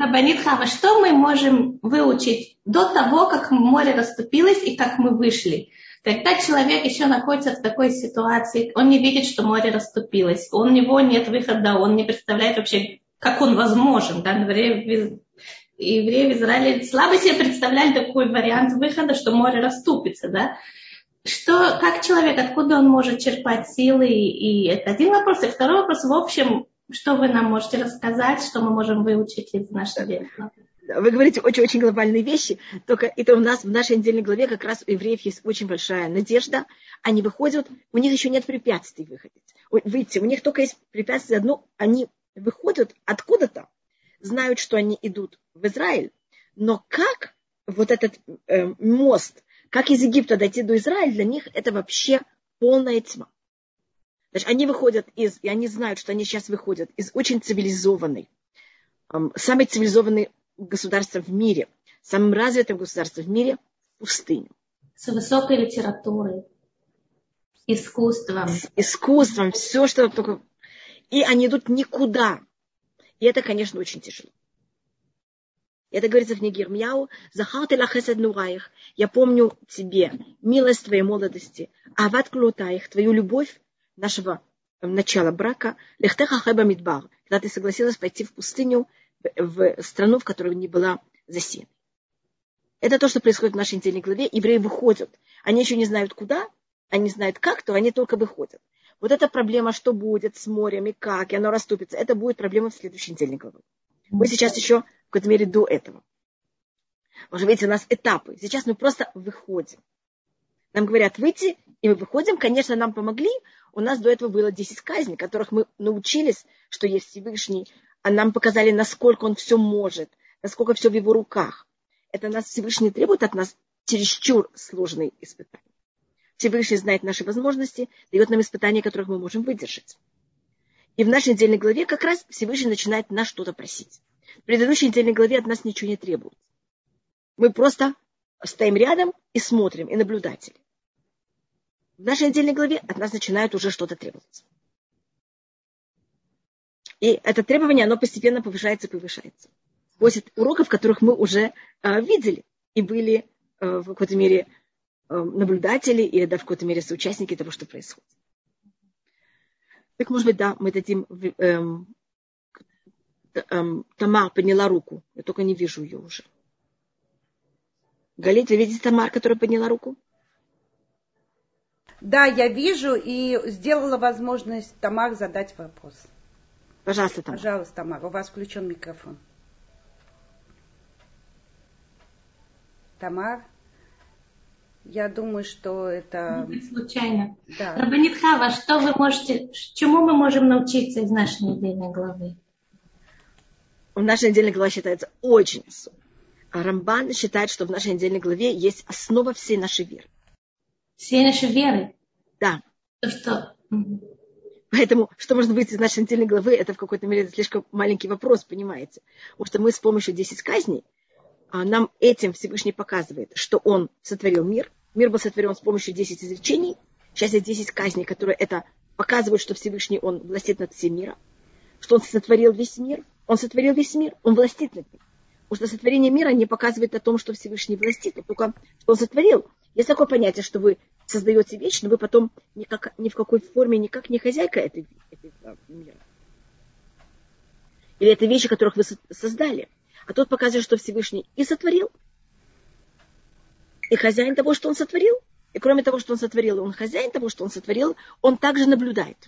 Рабанит Хава, что мы можем выучить до того, как море расступилось и как мы вышли? Когда человек еще находится в такой ситуации, он не видит, что море расступилось, у него нет выхода, он не представляет вообще, как он возможен. Да? Евреи, в Израиле слабо себе представляли такой вариант выхода, что море расступится. Да? Что, как человек, откуда он может черпать силы? И это один вопрос. И второй вопрос, в общем, что вы нам можете рассказать, что мы можем выучить из нашей лекции? Вы говорите очень-очень глобальные вещи, только это у нас в нашей недельной главе как раз у евреев есть очень большая надежда. Они выходят, у них еще нет препятствий выходить. Выйти, у них только есть препятствие одно, они выходят откуда-то, знают, что они идут в Израиль, но как вот этот э, мост, как из Египта дойти до Израиля, для них это вообще полная тьма. Значит, они выходят из, и они знают, что они сейчас выходят из очень цивилизованной, самой цивилизованной государства в мире, самым развитым государством в мире, пустыню. С высокой литературой, искусством. С искусством, все, что только... И они идут никуда. И это, конечно, очень тяжело. Это говорится в книге Ирмьяу. Захар ты лахесед нураих. Я помню тебе милость твоей молодости. Ават клутаих, твою любовь нашего начала брака. Лехтеха хэба мидбар. Когда ты согласилась пойти в пустыню, в страну, в которой не была засеяна. Это то, что происходит в нашей недельной главе. Евреи выходят. Они еще не знают куда, они знают как, то они только выходят. Вот эта проблема, что будет с морем и как, и оно расступится, это будет проблема в следующей недельной главе. Мы сейчас еще, в какой-то мере, до этого. Уже видите, у нас этапы. Сейчас мы просто выходим. Нам говорят выйти, и мы выходим. Конечно, нам помогли. У нас до этого было 10 казней, которых мы научились, что есть Всевышний, а нам показали, насколько он все может, насколько все в его руках. Это нас Всевышний требует от нас чересчур сложные испытания. Всевышний знает наши возможности, дает нам испытания, которых мы можем выдержать. И в нашей недельной главе как раз Всевышний начинает нас что-то просить. В предыдущей недельной главе от нас ничего не требует. Мы просто стоим рядом и смотрим, и наблюдатели. В нашей недельной главе от нас начинает уже что-то требовать. И это требование, оно постепенно повышается и повышается. После уроков, которых мы уже э, видели и были э, в какой-то мере э, наблюдатели и да, в какой-то мере соучастники того, что происходит. Так, может быть, да, мы дадим... Эм, эм, Тамар подняла руку. Я только не вижу ее уже. Галит, вы видите Тамар, которая подняла руку? Да, я вижу и сделала возможность Тамар задать вопрос. Пожалуйста, Тамара. Пожалуйста, Тамара, у вас включен микрофон. Тамар, я думаю, что это... Случайно. Да. Рабанит Хава, что вы можете, чему мы можем научиться из нашей недельной главы? В нашей недельной главе считается очень особо. А Рамбан считает, что в нашей недельной главе есть основа всей нашей веры. Всей нашей веры? Да. То, что... Поэтому, что может быть из нашей недельной главы, это в какой-то мере слишком маленький вопрос, понимаете. Потому что мы с помощью 10 казней, а, нам этим Всевышний показывает, что он сотворил мир. Мир был сотворен с помощью 10 изречений. Сейчас есть 10 казней, которые это показывают, что Всевышний, он властит над всем миром. Что он сотворил весь мир. Он сотворил весь мир, он властит над ним. Потому что сотворение мира не показывает о том, что Всевышний властит, а только что он сотворил. Есть такое понятие, что вы создаете вещь, но вы потом никак, ни в какой форме никак не хозяйка этой, этой мира. Или это вещи, которых вы создали. А тот показывает, что Всевышний и сотворил, и хозяин того, что он сотворил. И кроме того, что он сотворил, он хозяин того, что он сотворил, он также наблюдает.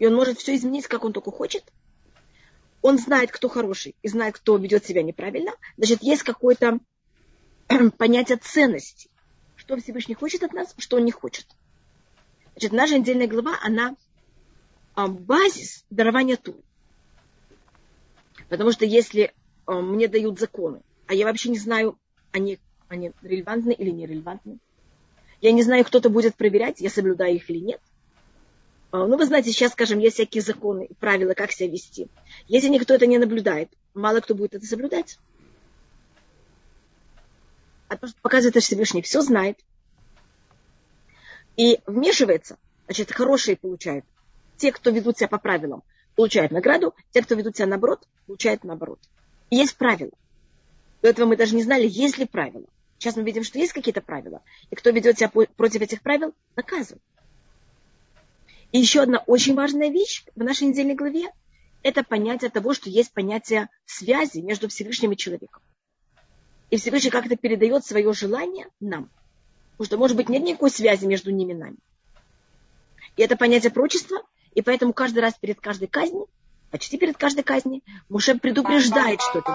И он может все изменить, как он только хочет. Он знает, кто хороший, и знает, кто ведет себя неправильно. Значит, есть какое-то понятие ценности что Всевышний хочет от нас, что он не хочет. Значит, наша недельная глава, она а, базис дарования Туры. Потому что если а, мне дают законы, а я вообще не знаю, они, они релевантны или не релевантны, я не знаю, кто-то будет проверять, я соблюдаю их или нет. А, ну, вы знаете, сейчас, скажем, есть всякие законы и правила, как себя вести. Если никто это не наблюдает, мало кто будет это соблюдать а то, что показывает Всевышний, все знает и вмешивается, значит, хорошие получают. Те, кто ведут себя по правилам, получают награду, те, кто ведут себя наоборот, получают наоборот. И есть правила. До этого мы даже не знали, есть ли правила. Сейчас мы видим, что есть какие-то правила. И кто ведет себя против этих правил, наказан. И еще одна очень важная вещь в нашей недельной главе – это понятие того, что есть понятие связи между Всевышним и человеком. И Всевышний как-то передает свое желание нам. Потому что, может быть, нет никакой связи между ними и нами. И это понятие прочества, и поэтому каждый раз перед каждой казнью, почти перед каждой казнью, Муше предупреждает что-то.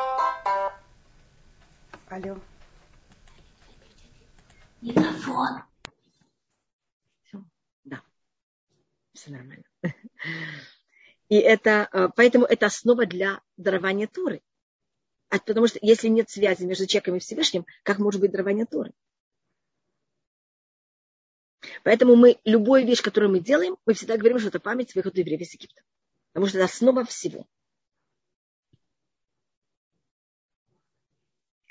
Алло. Микрофон. Все, да. Все нормально. И это, э, поэтому это основа для дарования Туры. А потому что если нет связи между человеком и Всевышним, как может быть дарование Торы? Поэтому мы, любую вещь, которую мы делаем, мы всегда говорим, что это память выхода евреев из Египта. Потому что это основа всего.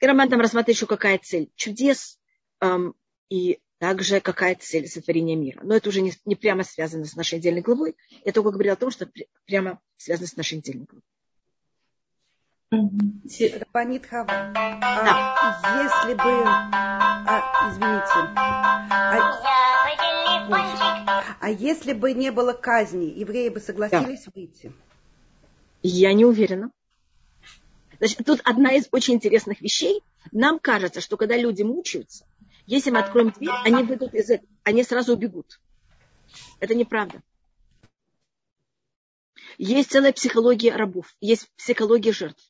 И Роман там рассматривает еще какая цель. Чудес эм, и также какая цель сотворения мира. Но это уже не, не прямо связано с нашей отдельной главой. Я только говорю о том, что прямо связано с нашей отдельной главой. Рабанит Хава, а если бы, а, извините, а, а если бы не было казни, евреи бы согласились да. выйти? Я не уверена. Значит, тут одна из очень интересных вещей. Нам кажется, что когда люди мучаются, если мы откроем дверь, они выйдут из этого, они сразу убегут. Это неправда. Есть целая психология рабов, есть психология жертв.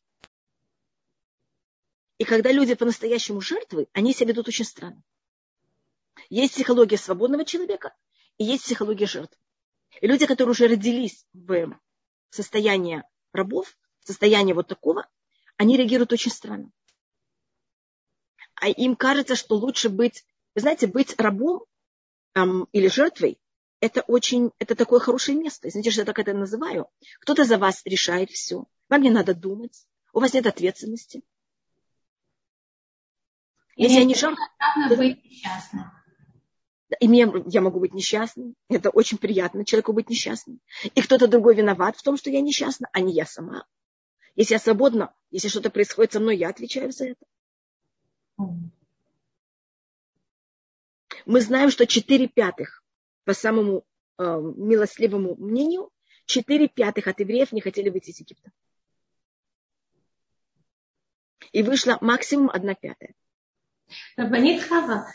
И когда люди по-настоящему жертвы, они себя ведут очень странно. Есть психология свободного человека и есть психология жертв. И люди, которые уже родились в состоянии рабов, в состоянии вот такого, они реагируют очень странно. А им кажется, что лучше быть, вы знаете, быть рабом эм, или жертвой, это очень, это такое хорошее место. Знаете, что я так это называю? Кто-то за вас решает все. Вам не надо думать. У вас нет ответственности. Если я не быть несчастным. И мне, я могу быть несчастным. Это очень приятно человеку быть несчастным. И кто-то другой виноват в том, что я несчастна, а не я сама. Если я свободна, если что-то происходит со мной, я отвечаю за это. Мы знаем, что 4 пятых, по самому э, милостливому мнению, 4 пятых от евреев не хотели выйти из Египта. И вышла максимум 1 пятая. Рабанит Хава,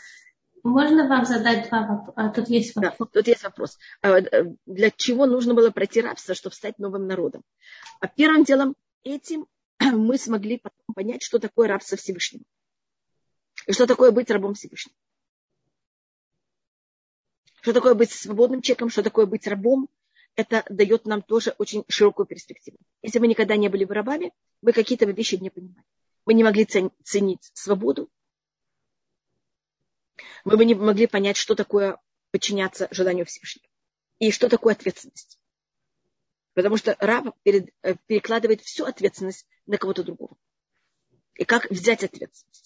можно вам задать два вопроса? А, тут есть вопрос. Да, тут есть вопрос. Э, для чего нужно было пройти рабство, чтобы стать новым народом? А первым делом этим мы смогли потом понять, что такое рабство Всевышнего. И что такое быть рабом Всевышнего. Что такое быть свободным человеком, что такое быть рабом. Это дает нам тоже очень широкую перспективу. Если мы никогда не были бы рабами, мы какие-то вещи не понимали. Мы не могли ценить свободу, мы бы не могли понять, что такое подчиняться желанию Всевышнего. И что такое ответственность. Потому что раб перед, э, перекладывает всю ответственность на кого-то другого. И как взять ответственность.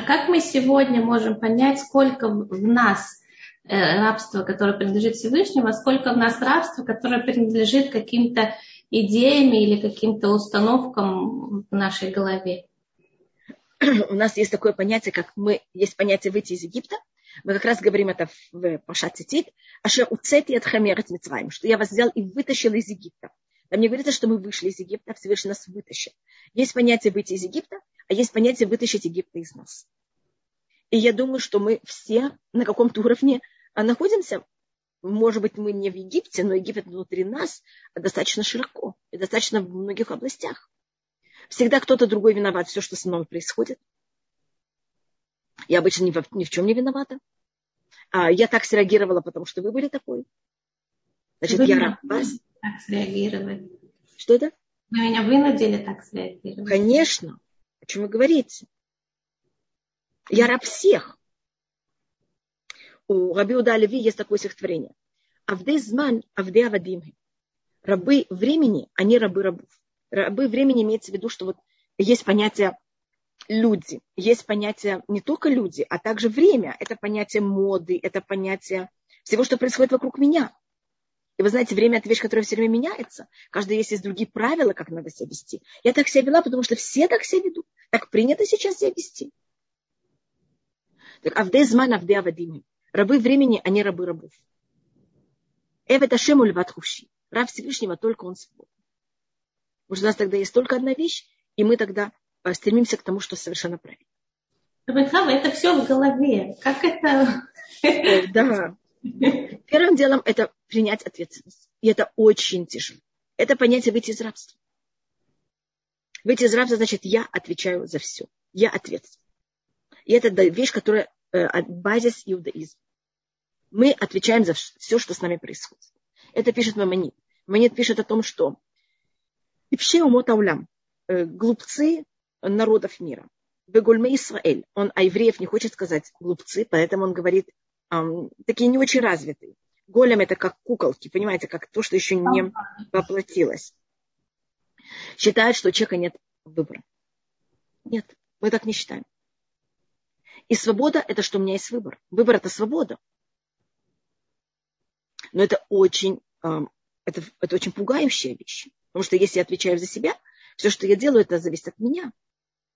А как мы сегодня можем понять, сколько в нас э, рабства, которое принадлежит Всевышнему, а сколько в нас рабства, которое принадлежит каким-то идеям или каким-то установкам в нашей голове? у нас есть такое понятие, как мы, есть понятие выйти из Египта. Мы как раз говорим это в Пашат Цитит. Ашер уцети от хамерет митцваем, что я вас взял и вытащил из Египта. Там не говорится, что мы вышли из Египта, а Всевышний нас вытащил. Есть понятие выйти из Египта, а есть понятие вытащить Египта из нас. И я думаю, что мы все на каком-то уровне а, находимся. Может быть, мы не в Египте, но Египет внутри нас достаточно широко и достаточно в многих областях. Всегда кто-то другой виноват, все, что со мной происходит. Я обычно ни в, ни в чем не виновата. А я так среагировала, потому что вы были такой. Значит, вы я рад вас. Так среагировать. Что это? Вы меня вынудили так среагировать. Конечно. О чем вы говорите? Я раб всех. У Раби Уда Леви есть такое стихотворение. Авды зман, авды авадим. Рабы времени, они рабы рабов рабы времени имеется в виду, что вот есть понятие люди, есть понятие не только люди, а также время. Это понятие моды, это понятие всего, что происходит вокруг меня. И вы знаете, время – это вещь, которая все время меняется. Каждый есть есть другие правила, как надо себя вести. Я так себя вела, потому что все так себя ведут. Так принято сейчас себя вести. Так, авде зман, авде авадими. Рабы времени, а не рабы рабов. Эвет Ашему льват хувши. Раб Всевышнего, только он свободен. Что у нас тогда есть только одна вещь, и мы тогда э, стремимся к тому, что совершенно правильно. Это все в голове. Как это? Да. Первым делом это принять ответственность. И это очень тяжело. Это понятие выйти из рабства. Выйти из рабства значит, я отвечаю за все. Я ответственен. И это вещь, которая э, базис иудаизма. Мы отвечаем за все, что с нами происходит. Это пишет Мамонит. Мамонит пишет о том, что вообще умота улям, э, глупцы народов мира. Бегульме Исраэль. Он а евреев не хочет сказать глупцы, поэтому он говорит эм, такие не очень развитые. Голем это как куколки, понимаете, как то, что еще не воплотилось. Считают, что у человека нет выбора. Нет, мы так не считаем. И свобода – это что у меня есть выбор. Выбор – это свобода. Но это очень, это, это очень пугающая вещь. Потому что если я отвечаю за себя, все, что я делаю, это зависит от меня.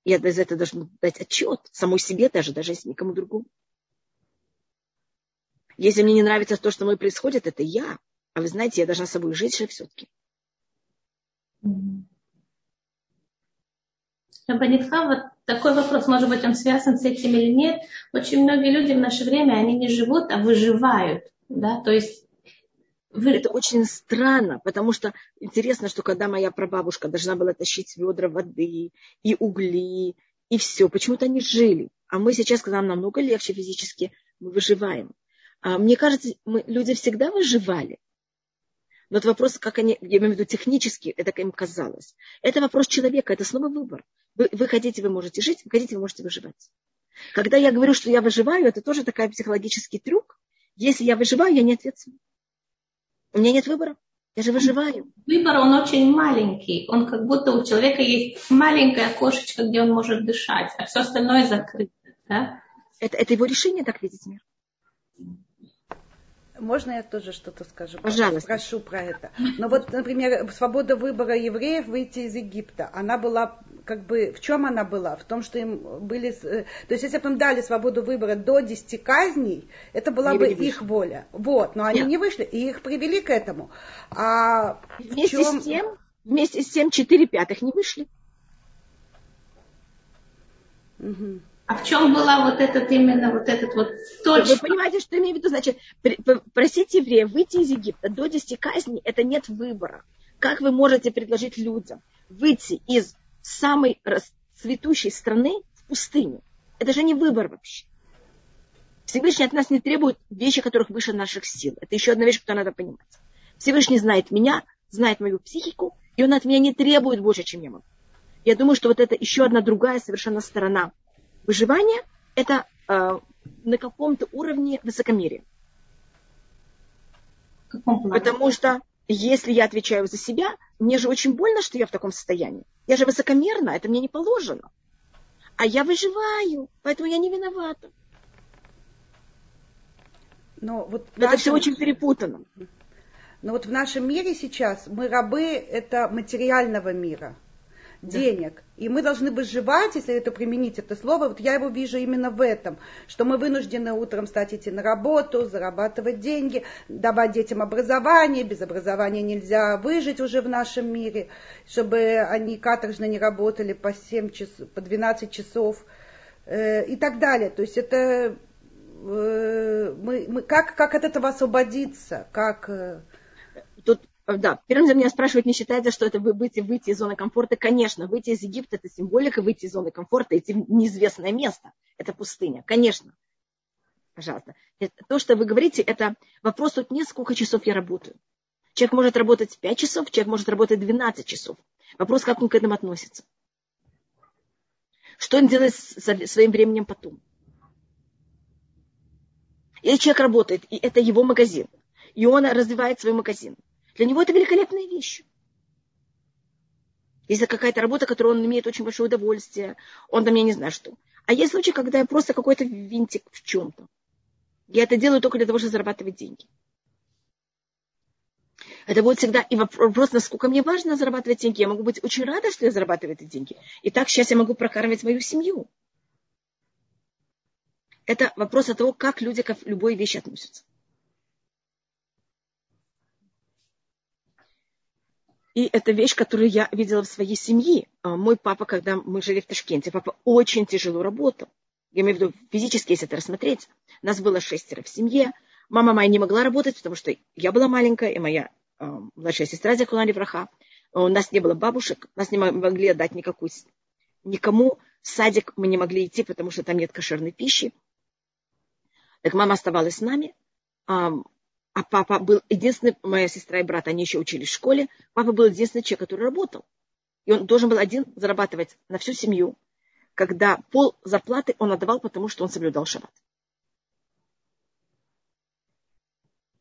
Я за это должна дать отчет самой себе даже, даже если никому другому. Если мне не нравится то, что мной происходит, это я. А вы знаете, я должна с собой жить же все-таки. Рабанитха, вот такой вопрос, может быть, он связан с этим или нет. Очень многие люди в наше время, они не живут, а выживают. Да? То есть это очень странно, потому что интересно, что когда моя прабабушка должна была тащить ведра воды и угли, и все, почему-то они жили. А мы сейчас, когда нам намного легче физически, мы выживаем. А мне кажется, мы, люди всегда выживали. Но это вопрос, как они, я имею в виду технически, это как им казалось. Это вопрос человека, это снова выбор. Вы, вы хотите, вы можете жить, вы хотите, вы можете выживать. Когда я говорю, что я выживаю, это тоже такой психологический трюк. Если я выживаю, я не ответственна. У меня нет выбора. Я же выживаю. Выбор, он очень маленький. Он как будто у человека есть маленькое окошечко, где он может дышать, а все остальное закрыто. Да? Это, это его решение так видеть мир. Можно я тоже что-то скажу? Пожалуйста. Прошу про это. Но вот, например, свобода выбора евреев выйти из Египта, она была как бы, в чем она была? В том, что им были, э, то есть если бы им дали свободу выбора до 10 казней, это была не бы их воля. Вот, но они Нет. не вышли, и их привели к этому. А вместе чем... с тем, вместе с тем 4 пятых не вышли. Угу. А в чем была вот этот именно вот этот вот точка? Вы понимаете, что имею в виду? Значит, просить еврея выйти из Египта до 10 казней, это нет выбора. Как вы можете предложить людям выйти из самой цветущей страны в пустыню? Это же не выбор вообще. Всевышний от нас не требует вещи, которых выше наших сил. Это еще одна вещь, которую надо понимать. Всевышний знает меня, знает мою психику, и он от меня не требует больше, чем я могу. Я думаю, что вот это еще одна другая совершенно сторона – Выживание – это э, на каком-то уровне высокомерия. Потому что если я отвечаю за себя, мне же очень больно, что я в таком состоянии. Я же высокомерна, это мне не положено. А я выживаю, поэтому я не виновата. Но вот это нашем... все очень перепутано. Но вот в нашем мире сейчас мы рабы это материального мира денег. И мы должны выживать, если это применить это слово. Вот я его вижу именно в этом, что мы вынуждены утром стать идти на работу, зарабатывать деньги, давать детям образование. Без образования нельзя выжить уже в нашем мире, чтобы они каторжно не работали по 7 часов, по 12 часов э, и так далее. То есть это э, мы, мы, как, как от этого освободиться, как... Э, да, первым делом меня спрашивают, не считается, что это выйти, выйти из зоны комфорта? Конечно, выйти из Египта – это символика, выйти из зоны комфорта, идти в неизвестное место. Это пустыня, конечно. Пожалуйста. То, что вы говорите, это вопрос тут не сколько часов я работаю. Человек может работать 5 часов, человек может работать 12 часов. Вопрос, как он к этому относится. Что он делает со своим временем потом. Или человек работает, и это его магазин, и он развивает свой магазин – для него это великолепная вещь. Если какая-то работа, которую он имеет очень большое удовольствие, он там, я не знаю что. А есть случаи, когда я просто какой-то винтик в чем-то. Я это делаю только для того, чтобы зарабатывать деньги. Это будет всегда и вопрос, насколько мне важно зарабатывать деньги. Я могу быть очень рада, что я зарабатываю эти деньги. И так сейчас я могу прокармливать мою семью. Это вопрос от того, как люди к любой вещи относятся. И это вещь, которую я видела в своей семье. А, мой папа, когда мы жили в Ташкенте, папа очень тяжело работал. Я имею в виду физически, если это рассмотреть. Нас было шестеро в семье. Мама моя не могла работать, потому что я была маленькая, и моя э, младшая сестра Зякуна Левраха. У нас не было бабушек, нас не могли отдать никакую, никому. В садик мы не могли идти, потому что там нет кошерной пищи. Так мама оставалась с нами. А папа был единственный, моя сестра и брат, они еще учились в школе. Папа был единственный человек, который работал. И он должен был один зарабатывать на всю семью, когда пол зарплаты он отдавал, потому что он соблюдал шаббат.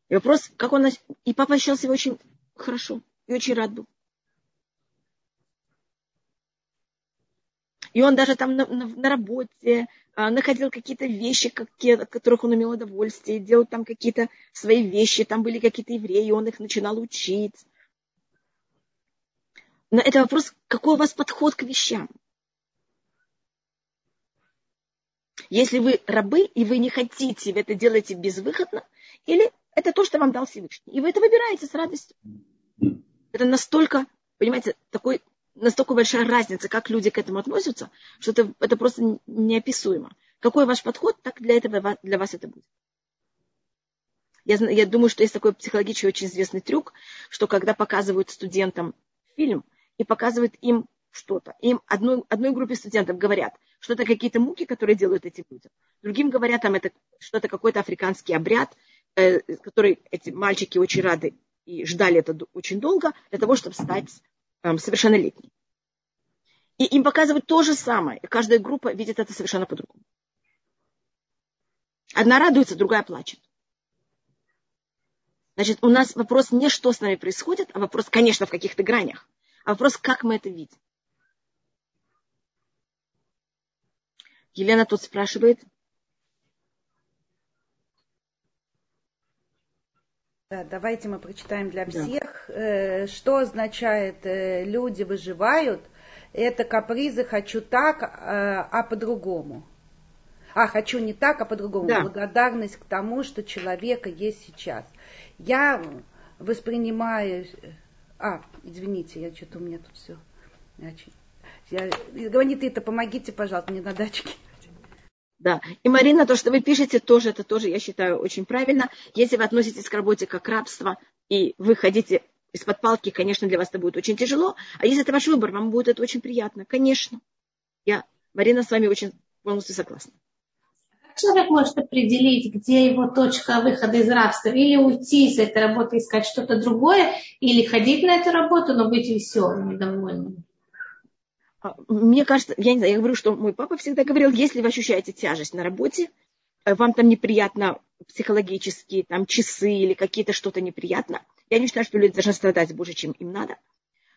И вопрос, как он... И папа ощущал себя очень хорошо и очень рад был. И он даже там на, на, на работе а, находил какие-то вещи, какие, от которых он имел удовольствие, делал там какие-то свои вещи, там были какие-то евреи, он их начинал учить. Но это вопрос, какой у вас подход к вещам. Если вы рабы, и вы не хотите, вы это делаете безвыходно, или это то, что вам дал Всевышний. И вы это выбираете с радостью. Это настолько, понимаете, такой настолько большая разница, как люди к этому относятся, что это, это просто неописуемо. Какой ваш подход, так для, этого, для вас это будет. Я, я думаю, что есть такой психологически очень известный трюк, что когда показывают студентам фильм и показывают им что-то, им одной, одной группе студентов говорят, что это какие-то муки, которые делают эти люди. Другим говорят, там это что-то какой-то африканский обряд, э, который эти мальчики очень рады и ждали это очень долго для того, чтобы стать совершеннолетний. И им показывают то же самое. И каждая группа видит это совершенно по-другому. Одна радуется, другая плачет. Значит, у нас вопрос не что с нами происходит, а вопрос, конечно, в каких-то гранях, а вопрос, как мы это видим. Елена тут спрашивает, давайте мы прочитаем для всех, да. Э, что означает э, люди выживают. Это капризы хочу так, э, а по-другому. А, хочу не так, а по-другому. Да. Благодарность к тому, что человека есть сейчас. Я воспринимаю... А, извините, я что-то у меня тут все. Я... Говорит, это помогите, пожалуйста, мне на дачке. Да. И, Марина, то, что вы пишете, тоже, это тоже, я считаю, очень правильно. Если вы относитесь к работе как рабство, и вы хотите из-под палки, конечно, для вас это будет очень тяжело. А если это ваш выбор, вам будет это очень приятно. Конечно. Я, Марина, с вами очень полностью согласна. Как человек может определить, где его точка выхода из рабства? Или уйти из этой работы, искать что-то другое, или ходить на эту работу, но быть веселым, недовольным? А, мне кажется, я не знаю, я говорю, что мой папа всегда говорил, если вы ощущаете тяжесть на работе, э, вам там неприятно психологически, там часы или какие-то что-то неприятно, я не считаю, что люди должны страдать больше, чем им надо.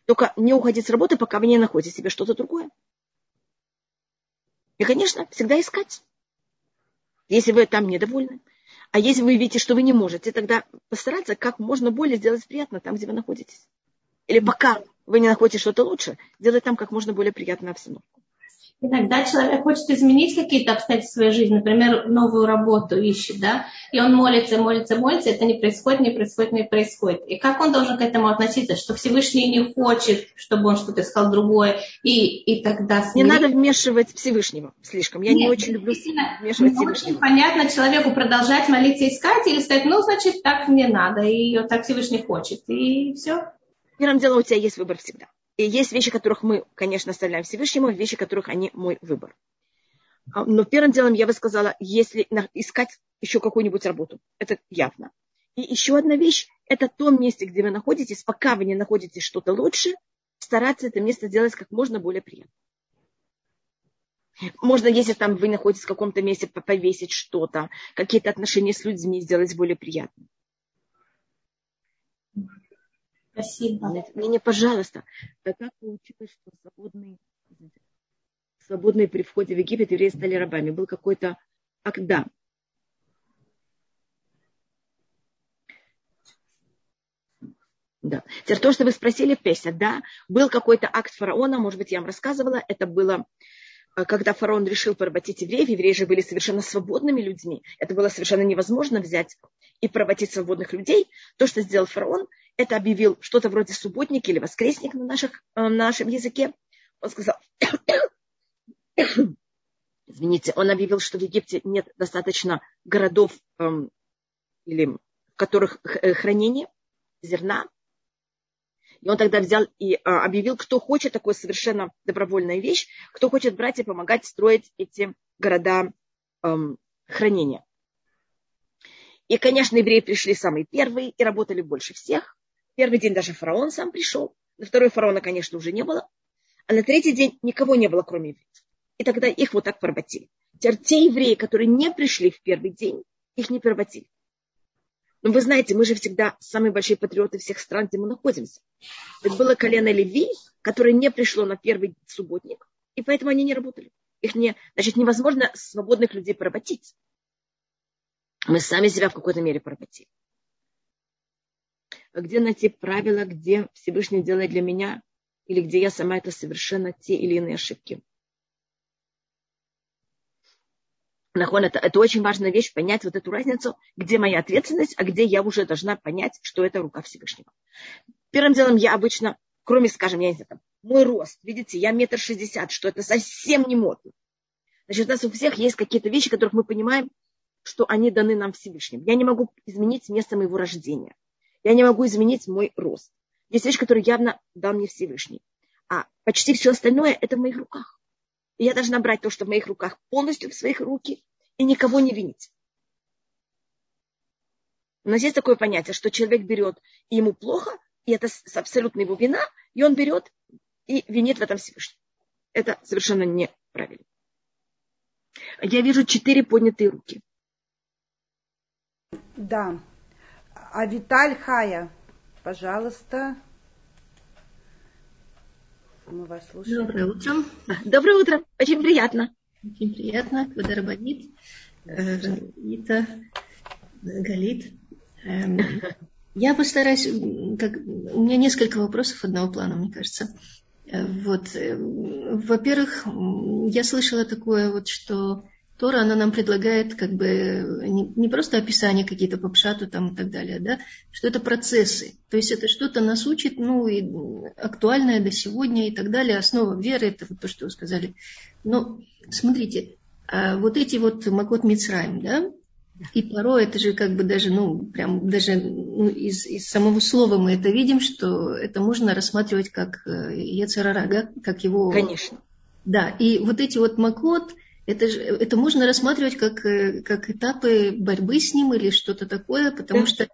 Только не уходить с работы, пока вы не находите себе что-то другое. И, конечно, всегда искать. Если вы там недовольны. А если вы видите, что вы не можете, тогда постараться как можно более сделать приятно там, где вы находитесь. Или пока вы не находите что-то лучше, делать там как можно более приятную обстановку. Иногда человек хочет изменить какие-то обстоятельства своей жизни, например, новую работу ищет, да, и он молится, молится, молится, это не происходит, не происходит, не происходит. И как он должен к этому относиться, что Всевышний не хочет, чтобы он что-то искал другое, и, и тогда... Смирить... Не надо вмешивать Всевышнего слишком. Я Нет, не очень люблю вмешивать не Всевышнего. Очень понятно человеку продолжать молиться, искать, или сказать, ну, значит, так мне надо, и так Всевышний хочет, и все. Первым делом у тебя есть выбор всегда. И есть вещи, которых мы, конечно, оставляем Всевышнему, вещи, которых они мой выбор. А, но первым делом я бы сказала, если искать еще какую-нибудь работу, это явно. И еще одна вещь, это то место, где вы находитесь, пока вы не находите что-то лучше, стараться это место сделать как можно более приятным. Можно, если там вы находитесь в каком-то месте, повесить что-то, какие-то отношения с людьми сделать более приятным. Спасибо. Не, не, пожалуйста. Как получилось, что свободные, свободные при входе в Египет евреи стали рабами? Был какой-то... А когда? Да. Теперь то, что вы спросили, Песя, да, был какой-то акт фараона, может быть, я вам рассказывала, это было э, когда фараон решил поработить евреев, евреи же были совершенно свободными людьми, это было совершенно невозможно взять и поработить свободных людей, то, что сделал фараон, это объявил что-то вроде субботник или воскресник на, наших, э, на нашем языке. Он сказал, извините, он объявил, что в Египте нет достаточно городов, эм, или, в которых э, хранение зерна. И он тогда взял и э, объявил, кто хочет такую совершенно добровольная вещь, кто хочет брать и помогать строить эти города эм, хранения. И, конечно, евреи пришли самые первые и работали больше всех. Первый день даже фараон сам пришел. На второй фараона, конечно, уже не было. А на третий день никого не было, кроме евреев. И тогда их вот так поработили. Теперь те евреи, которые не пришли в первый день, их не поработили. Но вы знаете, мы же всегда самые большие патриоты всех стран, где мы находимся. Это было колено Леви, которое не пришло на первый субботник, и поэтому они не работали. Их не, значит, невозможно свободных людей поработить. Мы сами себя в какой-то мере поработили. Где найти правила, где Всевышний делает для меня, или где я сама это совершенно те или иные ошибки? Нахон, это, это очень важная вещь, понять вот эту разницу, где моя ответственность, а где я уже должна понять, что это рука Всевышнего. Первым делом я обычно, кроме, скажем, я не знаю, там, мой рост, видите, я метр шестьдесят, что это совсем не модно. Значит, у нас у всех есть какие-то вещи, которых мы понимаем, что они даны нам Всевышним. Я не могу изменить место моего рождения. Я не могу изменить мой рост. Есть вещь, которую явно дал мне Всевышний. А почти все остальное это в моих руках. И я должна брать то, что в моих руках, полностью в своих руки и никого не винить. У нас есть такое понятие, что человек берет, и ему плохо, и это абсолютно его вина, и он берет и винит в этом Всевышний. Это совершенно неправильно. Я вижу четыре поднятые руки. Да. А Виталь Хая, пожалуйста. Мы вас слушаем. Доброе утро. Доброе утро. Очень приятно. Очень приятно. Квадарабанит. Ита. Галит. Эм, я постараюсь, как, у меня несколько вопросов одного плана, мне кажется. Э, вот, э, во-первых, я слышала такое вот, что Тора, она нам предлагает как бы не, не просто описание какие-то по пшату там и так далее, да, что это процессы. То есть это что-то нас учит, ну, и актуальное до сегодня и так далее. Основа веры, это вот то, что вы сказали. Но смотрите, а вот эти вот Макот Мицраем, да, и порой это же как бы даже, ну, прям даже ну, из, из самого слова мы это видим, что это можно рассматривать как э, как его... Конечно. Да, и вот эти вот Макот – это, же, это можно рассматривать как, э, как этапы борьбы с ним или что-то такое, потому что,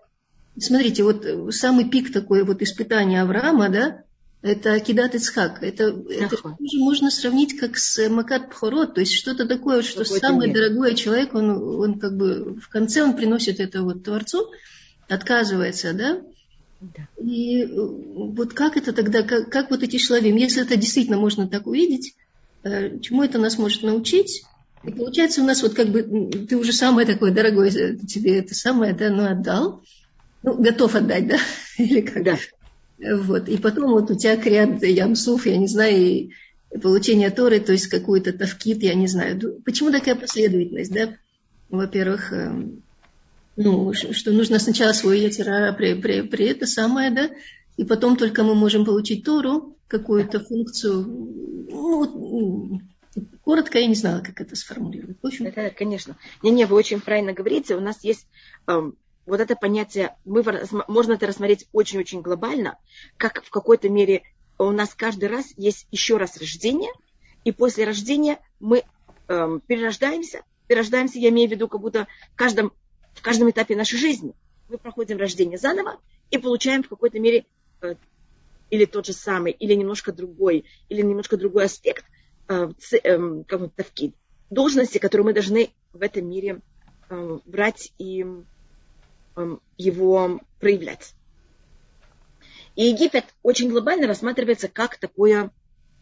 смотрите, вот самый пик такой вот испытания Авраама, да, это Кидат Ицхак. Это, это тоже можно сравнить как с Макат Пхорот, то есть что-то такое, что Какой самый нет. дорогой человек, он, он как бы в конце он приносит это вот Творцу, отказывается, да, да. И вот как это тогда, как, как вот эти шлавим, если это действительно можно так увидеть, Э, чему это нас может научить. И получается у нас вот как бы ты уже самое такое дорогое тебе это самое, да, ну отдал, ну готов отдать, да, или как. Да. Вот. И потом вот у тебя кряд ямсуф, я не знаю, и получение Торы, то есть какую-то тавкит, я не знаю. Почему такая последовательность, да? Во-первых, эм, ну, что нужно сначала свой яцера при, при, при это самое, да, и потом только мы можем получить Тору, какую-то функцию. Ну, коротко я не знала, как это сформулировать. В общем... Это, конечно. Не-не, вы очень правильно говорите. У нас есть эм, вот это понятие, мы, можно это рассмотреть очень-очень глобально, как в какой-то мере у нас каждый раз есть еще раз рождение, и после рождения мы эм, перерождаемся. Перерождаемся, я имею в виду, как будто в каждом, в каждом этапе нашей жизни мы проходим рождение заново и получаем в какой-то мере или тот же самый, или немножко другой, или немножко другой аспект э, э, тавкид, должности, которые мы должны в этом мире э, брать и э, его проявлять. И Египет очень глобально рассматривается как такое,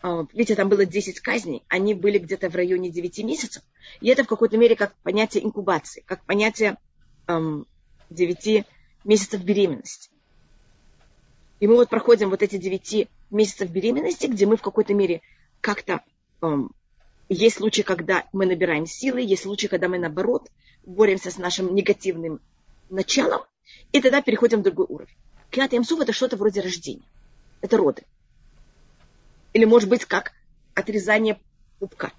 э, видите, там было 10 казней, они были где-то в районе 9 месяцев, и это в какой-то мере как понятие инкубации, как понятие э, 9 месяцев беременности. И мы вот проходим вот эти девяти месяцев беременности, где мы в какой-то мере как-то... Эм, есть случаи, когда мы набираем силы, есть случаи, когда мы, наоборот, боремся с нашим негативным началом, и тогда переходим в другой уровень. Киат Ямсуф – это что-то вроде рождения. Это роды. Или, может быть, как отрезание пупка.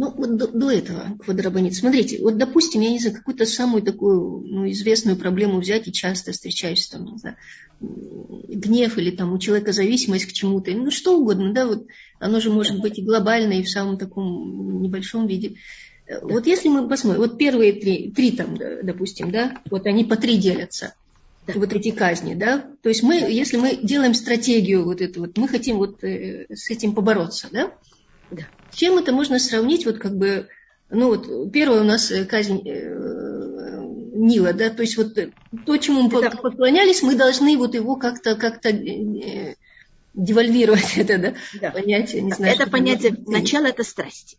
Ну, вот до, до этого, Квадрабанит, смотрите, вот, допустим, я не знаю, какую-то самую такую ну, известную проблему взять и часто встречаешься, там, не знаю, гнев или там у человека зависимость к чему-то, ну, что угодно, да, вот оно же может быть и глобальное, и в самом таком небольшом виде. Вот если мы посмотрим, вот первые три, три там, допустим, да, вот они по три делятся, вот эти казни, да, то есть мы, если мы делаем стратегию вот эту вот, мы хотим вот э, с этим побороться, да, да. С чем это можно сравнить, вот как бы, ну вот первая у нас э, казнь э, Нила, да, то есть вот то, чему мы это... поклонялись, мы должны вот его как-то как э, девальвировать это, да, да. понятие, не знаю. Это понятие, начало это страсти.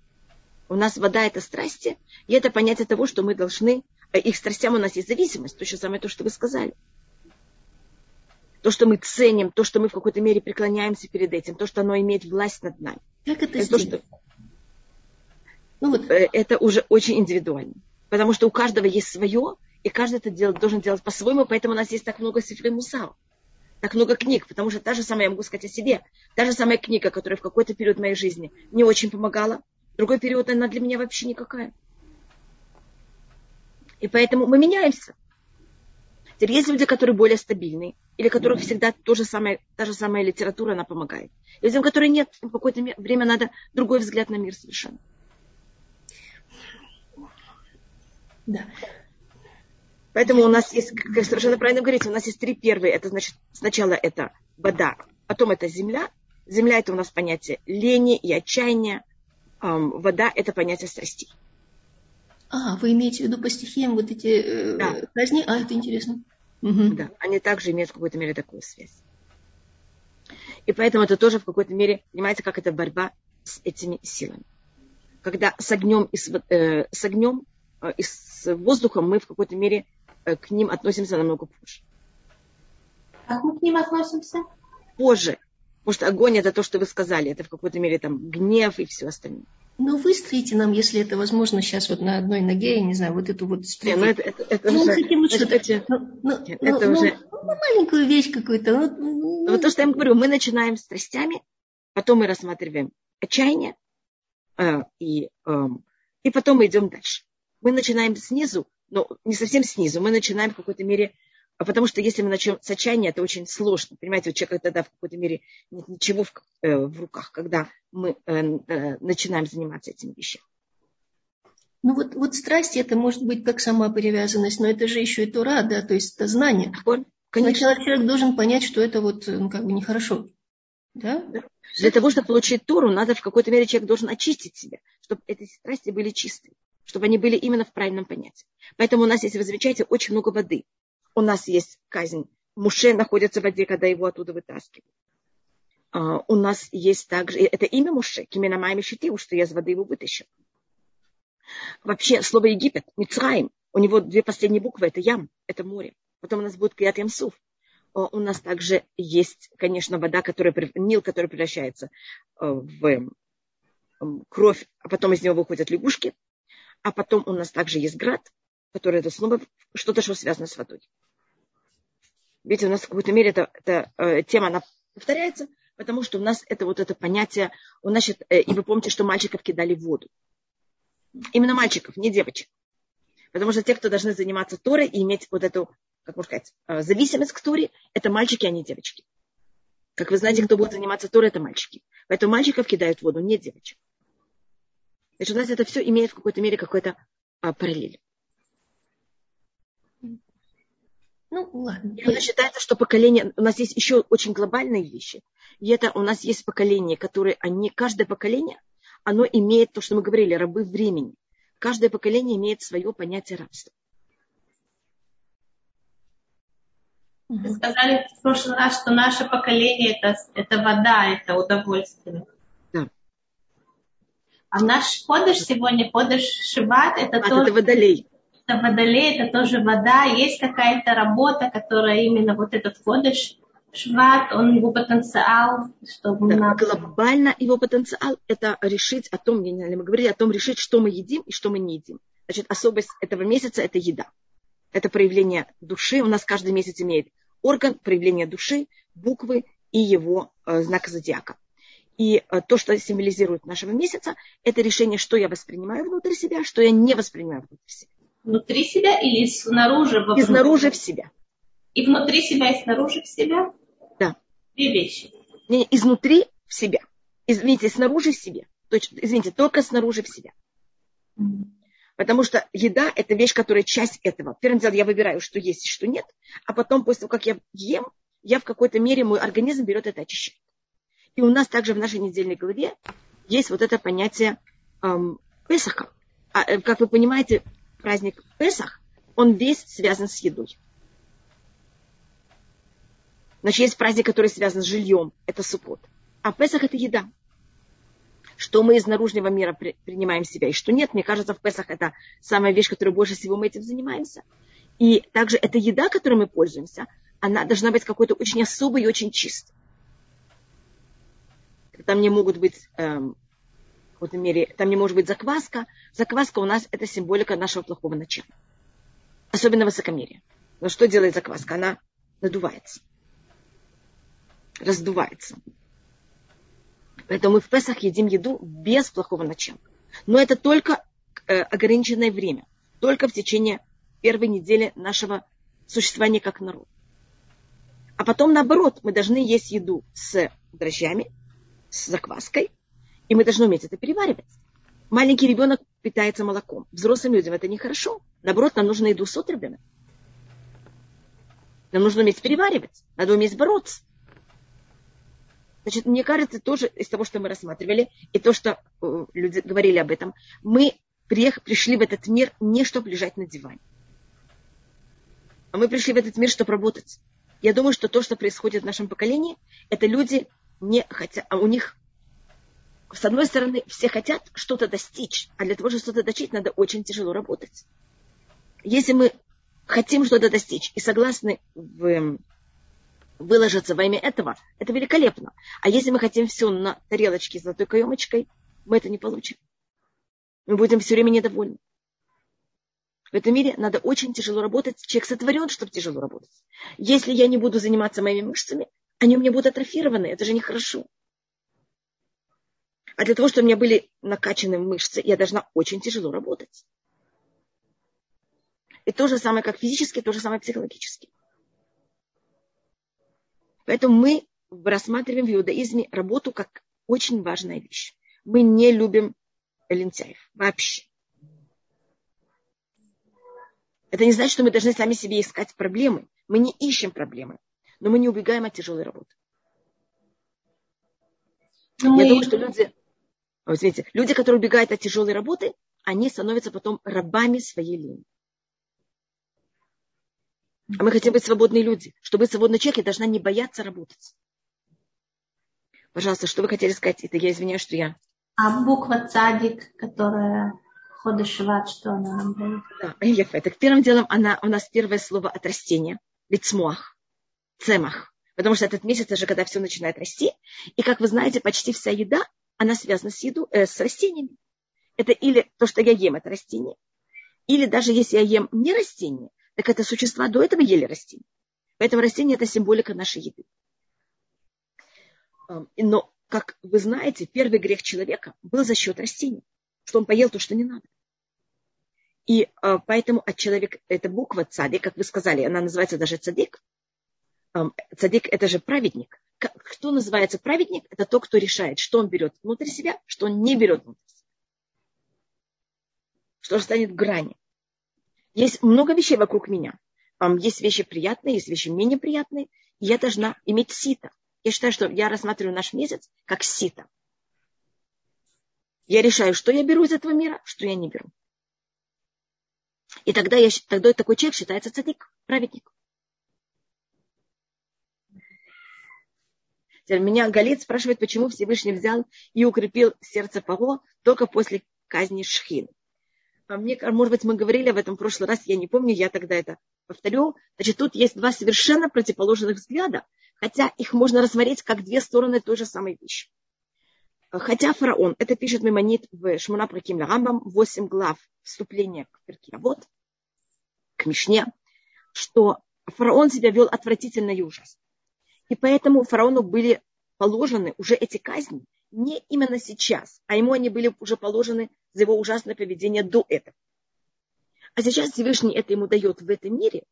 У нас вода это страсти, и это понятие того, что мы должны, э, их страстям у нас есть зависимость, то же самое то, что вы сказали то, что мы ценим, то, что мы в какой-то мере преклоняемся перед этим, то, что оно имеет власть над нами. Как это, это то, что... Ну, вот. Э, это уже очень индивидуально. Потому что у каждого есть свое, и каждый это делает, должен делать по-своему, поэтому у нас есть так много сифрей мусал, так много книг, потому что та же самая, я могу сказать о себе, та же самая книга, которая в какой-то период моей жизни не очень помогала, в другой период она для меня вообще никакая. И поэтому мы меняемся. Теперь есть люди, которые более стабильные, или которых всегда то же самое, та же самая литература, она помогает. Людям, которые нет, в какое-то время надо другой взгляд на мир совершенно. Да. Поэтому у нас есть, как совершенно правильно говорите, у нас есть три первые. Это значит, сначала это вода, потом это земля. Земля это у нас понятие лени и отчаяния. Вода это понятие страстей. А, вы имеете в виду по стихиям вот эти э, да. казни? А, это интересно. Угу. Да, они также имеют в какой-то мере такую связь. И поэтому это тоже в какой-то мере, понимаете, как это борьба с этими силами. Когда с огнем и с, э, с, огнем, э, и с воздухом мы в какой-то мере э, к ним относимся намного позже. Как мы к ним относимся? Позже. Потому что огонь это то, что вы сказали, это в какой-то мере там гнев и все остальное. Ну, выстроите нам, если это возможно, сейчас вот на одной ноге, я не знаю, вот эту вот струну. Ну, это, это, это ну, уже, хотим вот что-то, это, ну, ну, это ну, уже... Ну, ну, маленькую вещь какую-то. Ну, ну, вот то, что я вам говорю, мы начинаем с страстями, потом мы рассматриваем отчаяние, э, и, э, и потом мы идем дальше. Мы начинаем снизу, но не совсем снизу, мы начинаем в какой-то мере потому что если мы начнем с отчаяния, это очень сложно. Понимаете, у человека тогда в какой-то мере нет ничего в, э, в руках, когда мы э, э, начинаем заниматься этим вещами. Ну вот, вот страсть это может быть как сама привязанность, но это же еще и Тура, да, то есть это знание. Конечно. Сначала человек должен понять, что это вот ну, как бы нехорошо. Да? да? Для того, чтобы получить Туру, надо в какой-то мере человек должен очистить себя, чтобы эти страсти были чистые, чтобы они были именно в правильном понятии. Поэтому у нас, если вы замечаете, очень много воды у нас есть казнь. Муше находится в воде, когда его оттуда вытаскивают. Uh, у нас есть также, это имя Муше, Кимена Майми Шитиву, что я из воды его вытащил. Вообще, слово Египет, Мицраим, у него две последние буквы, это Ям, это море. Потом у нас будет Кият Ямсуф. Uh, у нас также есть, конечно, вода, которая, Нил, который превращается uh, в um, кровь, а потом из него выходят лягушки. А потом у нас также есть град, который это снова что-то, что связано с водой. Видите, у нас в какой-то мере эта, эта э, тема, она повторяется, потому что у нас это вот это понятие, у нас, э, и вы помните, что мальчиков кидали в воду. Именно мальчиков, не девочек. Потому что те, кто должны заниматься Торой и иметь вот эту, как можно сказать, э, зависимость к Торе, это мальчики, а не девочки. Как вы знаете, кто будет заниматься Торой, это мальчики. Поэтому мальчиков кидают в воду, не девочек. Значит, у нас это все имеет в какой-то мере какой-то а, параллель. Ну, ладно. И считается, что поколение... У нас есть еще очень глобальные вещи. И это у нас есть поколение, которые... Они, каждое поколение, оно имеет то, что мы говорили, рабы времени. Каждое поколение имеет свое понятие рабства. Вы сказали в прошлый раз, что наше поколение это, это вода, это удовольствие. Да. А наш ходыш сегодня, ходыш Шибат, это а, тоже... Это водолей это водолей, это тоже вода, есть какая-то работа, которая именно вот этот ходыш Шват, он его потенциал, чтобы да, нам... Глобально его потенциал – это решить о том, я не знаю, мы говорили о том, решить, что мы едим и что мы не едим. Значит, особость этого месяца – это еда. Это проявление души. У нас каждый месяц имеет орган проявления души, буквы и его э, знак зодиака. И э, то, что символизирует нашего месяца, это решение, что я воспринимаю внутри себя, что я не воспринимаю внутри себя. Внутри себя или снаружи? И снаружи в себя. И внутри себя, и снаружи в себя? Да. Две вещи. Не, не, изнутри в себя. Извините, снаружи в себе. Точно, извините, только снаружи в себя. Потому что еда – это вещь, которая часть этого. Первым делом я выбираю, что есть и что нет. А потом, после того, как я ем, я в какой-то мере, мой организм берет это очищает. И у нас также в нашей недельной главе есть вот это понятие эм, Песаха. А, э, как вы понимаете, праздник Песах, он весь связан с едой. Значит, есть праздник, который связан с жильем, это сукот. А Песах это еда. Что мы из наружного мира при, принимаем себя и что нет, мне кажется, в Песах это самая вещь, которой больше всего мы этим занимаемся. И также эта еда, которой мы пользуемся, она должна быть какой-то очень особой и очень чистой. Там не могут быть, эм, какой-то мере, там не может быть закваска. Закваска у нас это символика нашего плохого начала. Особенно высокомерие. Но что делает закваска? Она надувается. Раздувается. Поэтому мы в Песах едим еду без плохого начала. Но это только э, ограниченное время. Только в течение первой недели нашего существования как народ. А потом, наоборот, мы должны есть еду с дрожжами, с закваской, и мы должны уметь это переваривать. Маленький ребенок питается молоком. Взрослым людям это нехорошо. Наоборот, нам нужно еду с отрубями. Нам нужно уметь переваривать. Надо уметь бороться. Значит, мне кажется, тоже из того, что мы рассматривали, и то, что э, люди говорили об этом, мы приех, пришли в этот мир не чтобы лежать на диване. А мы пришли в этот мир, чтобы работать. Я думаю, что то, что происходит в нашем поколении, это люди не хотят, а у них, с одной стороны, все хотят что-то достичь, а для того, чтобы что-то достичь, надо очень тяжело работать. Если мы хотим что-то достичь и согласны в, выложиться во имя этого, это великолепно. А если мы хотим все на тарелочке с золотой каемочкой, мы это не получим. Мы будем все время недовольны. В этом мире надо очень тяжело работать. Человек сотворен, чтобы тяжело работать. Если я не буду заниматься моими мышцами, они у меня будут атрофированы. Это же нехорошо. А для того, чтобы у меня были накачаны мышцы, я должна очень тяжело работать. И то же самое, как физически, то же самое психологически. Поэтому мы рассматриваем в иудаизме работу как очень важная вещь. Мы не любим лентяев вообще. Это не значит, что мы должны сами себе искать проблемы. Мы не ищем проблемы, но мы не убегаем от тяжелой работы. Но Я думаю, что люди, вот видите, люди, которые убегают от тяжелой работы, они становятся потом рабами своей линии. А мы хотим быть свободные люди. Чтобы быть свободный человек, я должна не бояться работать. Пожалуйста, что вы хотели сказать? Это я извиняюсь, что я... А буква цадик, которая Ходышеват, что она нам говорит? Да. Так первым делом она, у нас первое слово от растения. Лицмуах. Цемах. Потому что этот месяц уже когда все начинает расти. И, как вы знаете, почти вся еда, она связана с, еду, э, с растениями. Это или то, что я ем, это растение. Или даже если я ем не растение, так это существа до этого ели растения. Поэтому растение – это символика нашей еды. Но, как вы знаете, первый грех человека был за счет растений что он поел то, что не надо. И э, поэтому от человека, эта буква цадик, как вы сказали, она называется даже цадик. Цадик это же праведник. Кто называется праведник? Это тот, кто решает, что он берет внутрь себя, что он не берет внутрь себя. Что станет в грани. Есть много вещей вокруг меня. Есть вещи приятные, есть вещи менее приятные. И я должна иметь сито. Я считаю, что я рассматриваю наш месяц как сито. Я решаю, что я беру из этого мира, что я не беру. И тогда, я, тогда такой человек считается цадик, праведник. Меня Галит спрашивает, почему Всевышний взял и укрепил сердце Паго только после казни Шхин. А мне, может быть, мы говорили об этом в прошлый раз, я не помню, я тогда это повторю, значит, тут есть два совершенно противоположных взгляда, хотя их можно рассмотреть как две стороны той же самой вещи. Хотя фараон, это пишет Мемонит в Шмуна Праким Рамбам, 8 глав вступления к Перке вот, к Мишне, что фараон себя вел отвратительно и ужасно. И поэтому фараону были положены уже эти казни не именно сейчас, а ему они были уже положены за его ужасное поведение до этого. А сейчас Всевышний это ему дает в этом мире,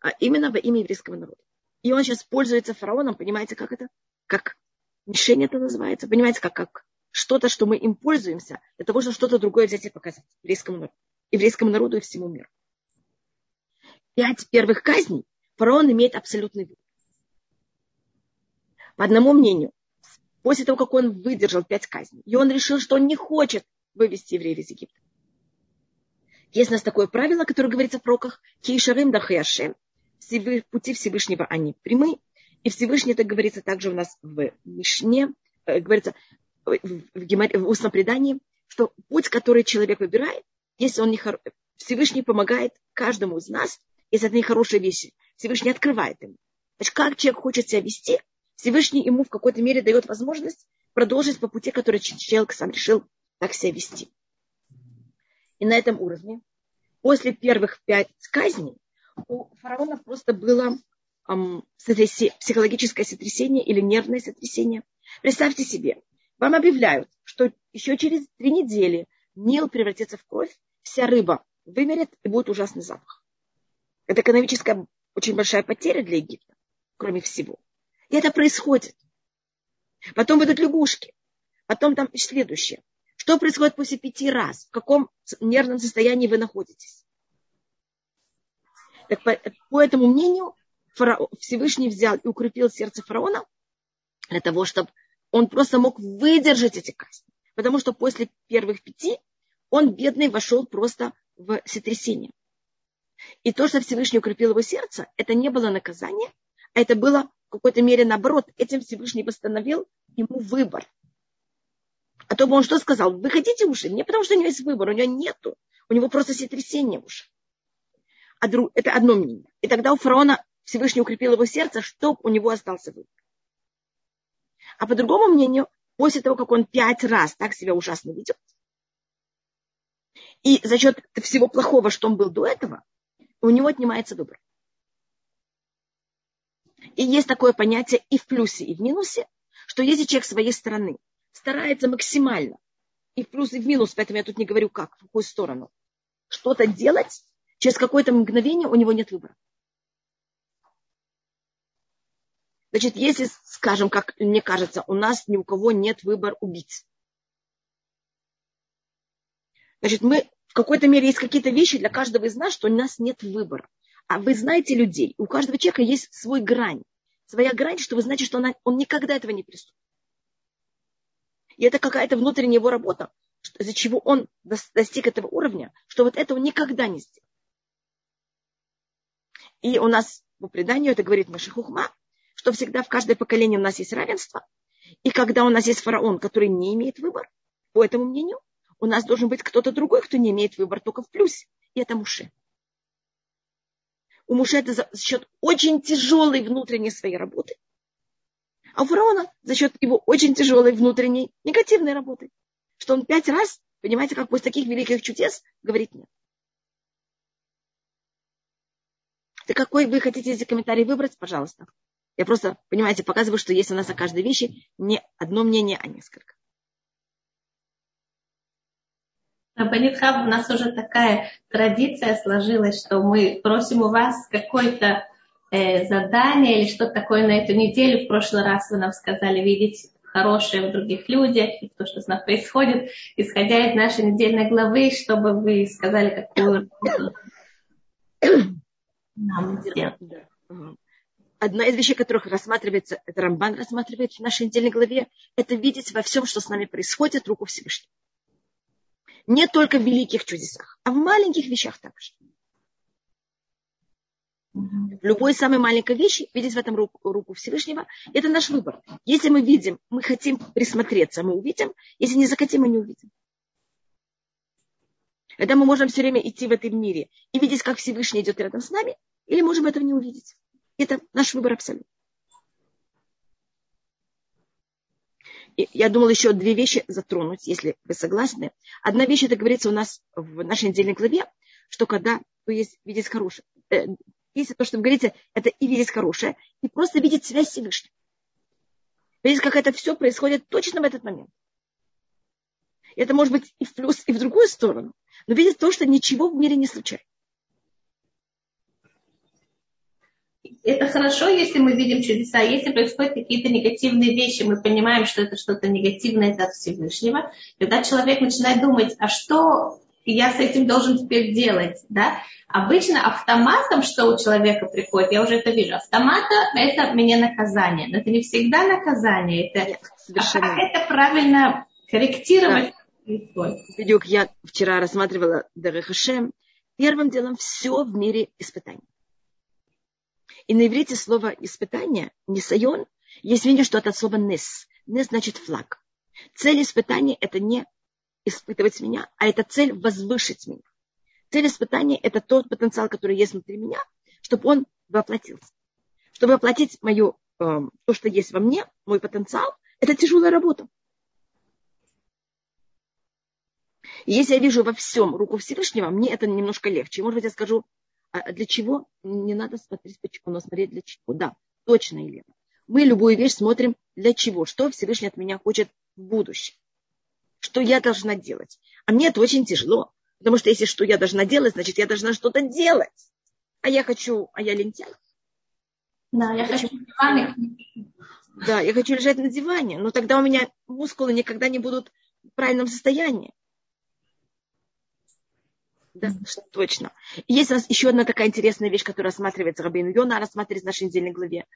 а именно во имя еврейского народа. И он сейчас пользуется фараоном, понимаете, как это? Как мишень это называется, понимаете, как, как что-то, что мы им пользуемся, для того, чтобы что-то другое взять и показать еврейскому народу, еврейскому народу и всему миру. Пять первых казней фараон имеет абсолютный выбор. По одному мнению, после того, как он выдержал пять казней, и он решил, что он не хочет вывести евреев из Египта. Есть у нас такое правило, которое говорится в пророках, «Кейшарым дахаяшем» пути Всевышнего они прямы. И Всевышний, это говорится также у нас в Мишне, э, говорится в, в, в устном предании, что путь, который человек выбирает, если он не хор... Всевышний помогает каждому из нас, если это не вещи, Всевышний открывает ему. Значит, как человек хочет себя вести, Всевышний ему в какой-то мере дает возможность продолжить по пути, который человек сам решил так себя вести. И на этом уровне, после первых пять казней, у фараона просто было эм, психологическое сотрясение или нервное сотрясение. Представьте себе, вам объявляют, что еще через три недели Нил превратится в кровь, вся рыба вымерет и будет ужасный запах. Это экономическая очень большая потеря для Египта, кроме всего. И это происходит. Потом будут лягушки. Потом там следующее. Что происходит после пяти раз? В каком нервном состоянии вы находитесь? Так по, по этому мнению фараон, Всевышний взял и укрепил сердце фараона для того, чтобы он просто мог выдержать эти казни. Потому что после первых пяти он, бедный, вошел просто в сотрясение. И то, что Всевышний укрепил его сердце, это не было наказание, а это было в какой-то мере наоборот. Этим Всевышний восстановил ему выбор. А то бы он что сказал? Вы хотите уши? Не потому, что у него есть выбор, у него нету. У него просто сотрясение уши. А друг, это одно мнение. И тогда у фараона Всевышний укрепил его сердце, чтобы у него остался выбор. А по другому мнению, после того, как он пять раз так себя ужасно ведет, и за счет всего плохого, что он был до этого, у него отнимается выбор. И есть такое понятие и в плюсе, и в минусе, что если человек своей стороны старается максимально, и в плюс, и в минус, поэтому я тут не говорю как, в какую сторону, что-то делать, через какое-то мгновение у него нет выбора. Значит, если, скажем, как мне кажется, у нас ни у кого нет выбора убить. Значит, мы в какой-то мере есть какие-то вещи для каждого из нас, что у нас нет выбора. А вы знаете людей, у каждого человека есть свой грань. Своя грань, что вы знаете, что она, он никогда этого не приступит. И это какая-то внутренняя его работа, из-за чего он достиг этого уровня, что вот этого никогда не сделал. И у нас по преданию это говорит Машихухма, что всегда в каждое поколение у нас есть равенство. И когда у нас есть фараон, который не имеет выбор, по этому мнению, у нас должен быть кто-то другой, кто не имеет выбор, только в плюсе. И это Муше. У Муше это за счет очень тяжелой внутренней своей работы. А у фараона за счет его очень тяжелой внутренней негативной работы. Что он пять раз, понимаете, как после таких великих чудес говорит нет. Ты какой вы хотите эти комментарии выбрать, пожалуйста. Я просто, понимаете, показываю, что есть у нас о каждой вещи не одно мнение, а несколько. Рабанит Хаб, у нас уже такая традиция сложилась, что мы просим у вас какое-то э, задание или что-то такое на эту неделю. В прошлый раз вы нам сказали видеть хорошее в других людях и то, что с нами происходит, исходя из нашей недельной главы, чтобы вы сказали, какую нам. Одна из вещей, которых рассматривается, это Рамбан рассматривает в нашей недельной главе, это видеть во всем, что с нами происходит, руку Всевышнего. Не только в великих чудесах, а в маленьких вещах также. В любой самой маленькой вещи видеть в этом руку, руку Всевышнего, это наш выбор. Если мы видим, мы хотим присмотреться, мы увидим. Если не захотим, мы не увидим. Это мы можем все время идти в этом мире и видеть, как Всевышний идет рядом с нами, или можем этого не увидеть. Это наш выбор абсолютно. Я думала еще две вещи затронуть, если вы согласны. Одна вещь, это говорится у нас в нашей недельной главе, что когда то есть видеть хорошее, э, если то, что вы говорите, это и видеть хорошее, и просто видеть связь с Всевышним. Видеть, как это все происходит точно в этот момент. Это может быть и в плюс, и в другую сторону. Но видеть то, что ничего в мире не случается. Это хорошо, если мы видим чудеса. Если происходят какие-то негативные вещи, мы понимаем, что это что-то негативное, это от Всевышнего. Когда человек начинает думать, а что я с этим должен теперь делать, да? Обычно автоматом, что у человека приходит, я уже это вижу, автомата это мне наказание. Но это не всегда наказание, это, Нет, совершенно. А это правильно корректировать. Да. Я вчера рассматривала Дарехашем. Первым делом все в мире испытаний. И на иврите слово испытание, несайон, есть видение, что это от слова нес. Нес значит флаг. Цель испытания это не испытывать меня, а это цель возвышить меня. Цель испытания это тот потенциал, который есть внутри меня, чтобы он воплотился. Чтобы воплотить мою, э, то, что есть во мне, мой потенциал, это тяжелая работа. И если я вижу во всем руку Всевышнего, мне это немножко легче. Может быть, я скажу, а для чего? Не надо смотреть почему, но смотреть для чего. Да, точно, Елена. Мы любую вещь смотрим для чего. Что Всевышний от меня хочет в будущем. Что я должна делать. А мне это очень тяжело. Потому что если что я должна делать, значит, я должна что-то делать. А я хочу, а я лентяй. Да, я, я хочу... Да, я хочу лежать на диване, но тогда у меня мускулы никогда не будут в правильном состоянии. Да, точно. И есть у нас еще одна такая интересная вещь, которая рассматривается Рабейну Йона, рассматривается в нашей недельной главе.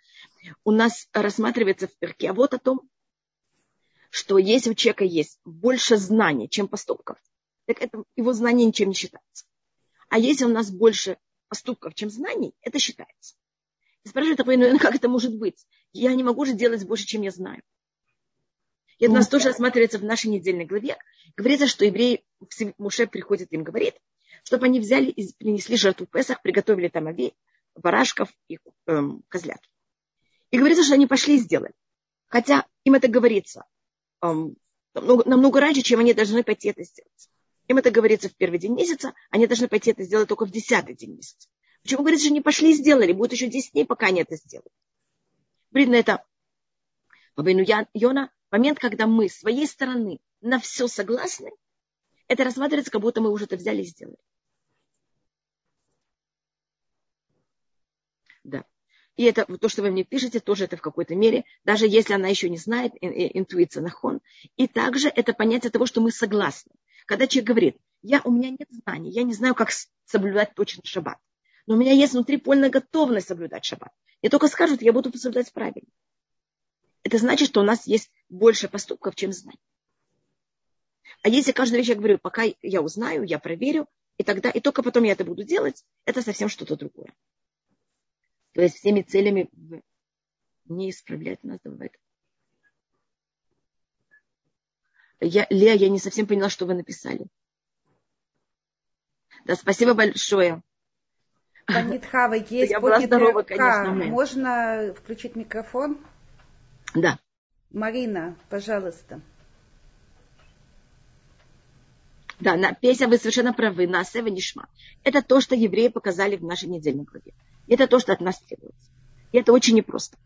У нас рассматривается в перке а вот о том, что если у человека есть больше знаний, чем поступков, так это, его знание ничем не считается. А если у нас больше поступков, чем знаний, это считается. И спрашивает Рабейну Йона, как это может быть? Я не могу же делать больше, чем я знаю. И это у нас тоже рассматривается в нашей недельной главе. Говорится, что еврей, Муше приходит им говорит, чтобы они взяли и принесли жертву Песах, приготовили там овей, барашков и эм, козлят. И говорится, что они пошли и сделали. Хотя им это говорится эм, намного, намного раньше, чем они должны пойти это сделать. Им это говорится в первый день месяца, они должны пойти это сделать только в десятый день месяца. Почему говорится, что они пошли и сделали? Будет еще 10 дней, пока они это сделают. Видно это по Йона, момент, когда мы с своей стороны на все согласны, это рассматривается, как будто мы уже это взяли и сделали. Да. И это то, что вы мне пишете, тоже это в какой-то мере, даже если она еще не знает, интуиция нахон. И также это понятие того, что мы согласны. Когда человек говорит, я, у меня нет знаний, я не знаю, как соблюдать точно шаббат. Но у меня есть внутри полная готовность соблюдать шаббат. И только скажут, я буду соблюдать правильно. Это значит, что у нас есть больше поступков, чем знаний. А если каждую вещь я говорю, пока я узнаю, я проверю, и тогда, и только потом я это буду делать, это совсем что-то другое. То есть всеми целями не исправлять нас бывает. Я, Лея, я не совсем поняла, что вы написали. Да, спасибо большое. Панитхава, есть Я была здорова, конечно. Можно включить микрофон? Да. Марина, пожалуйста. Да, на, песня, вы совершенно правы, на Сева Нишма. Это то, что евреи показали в нашей недельной главе. Это то, что от нас требуется. И это очень непросто.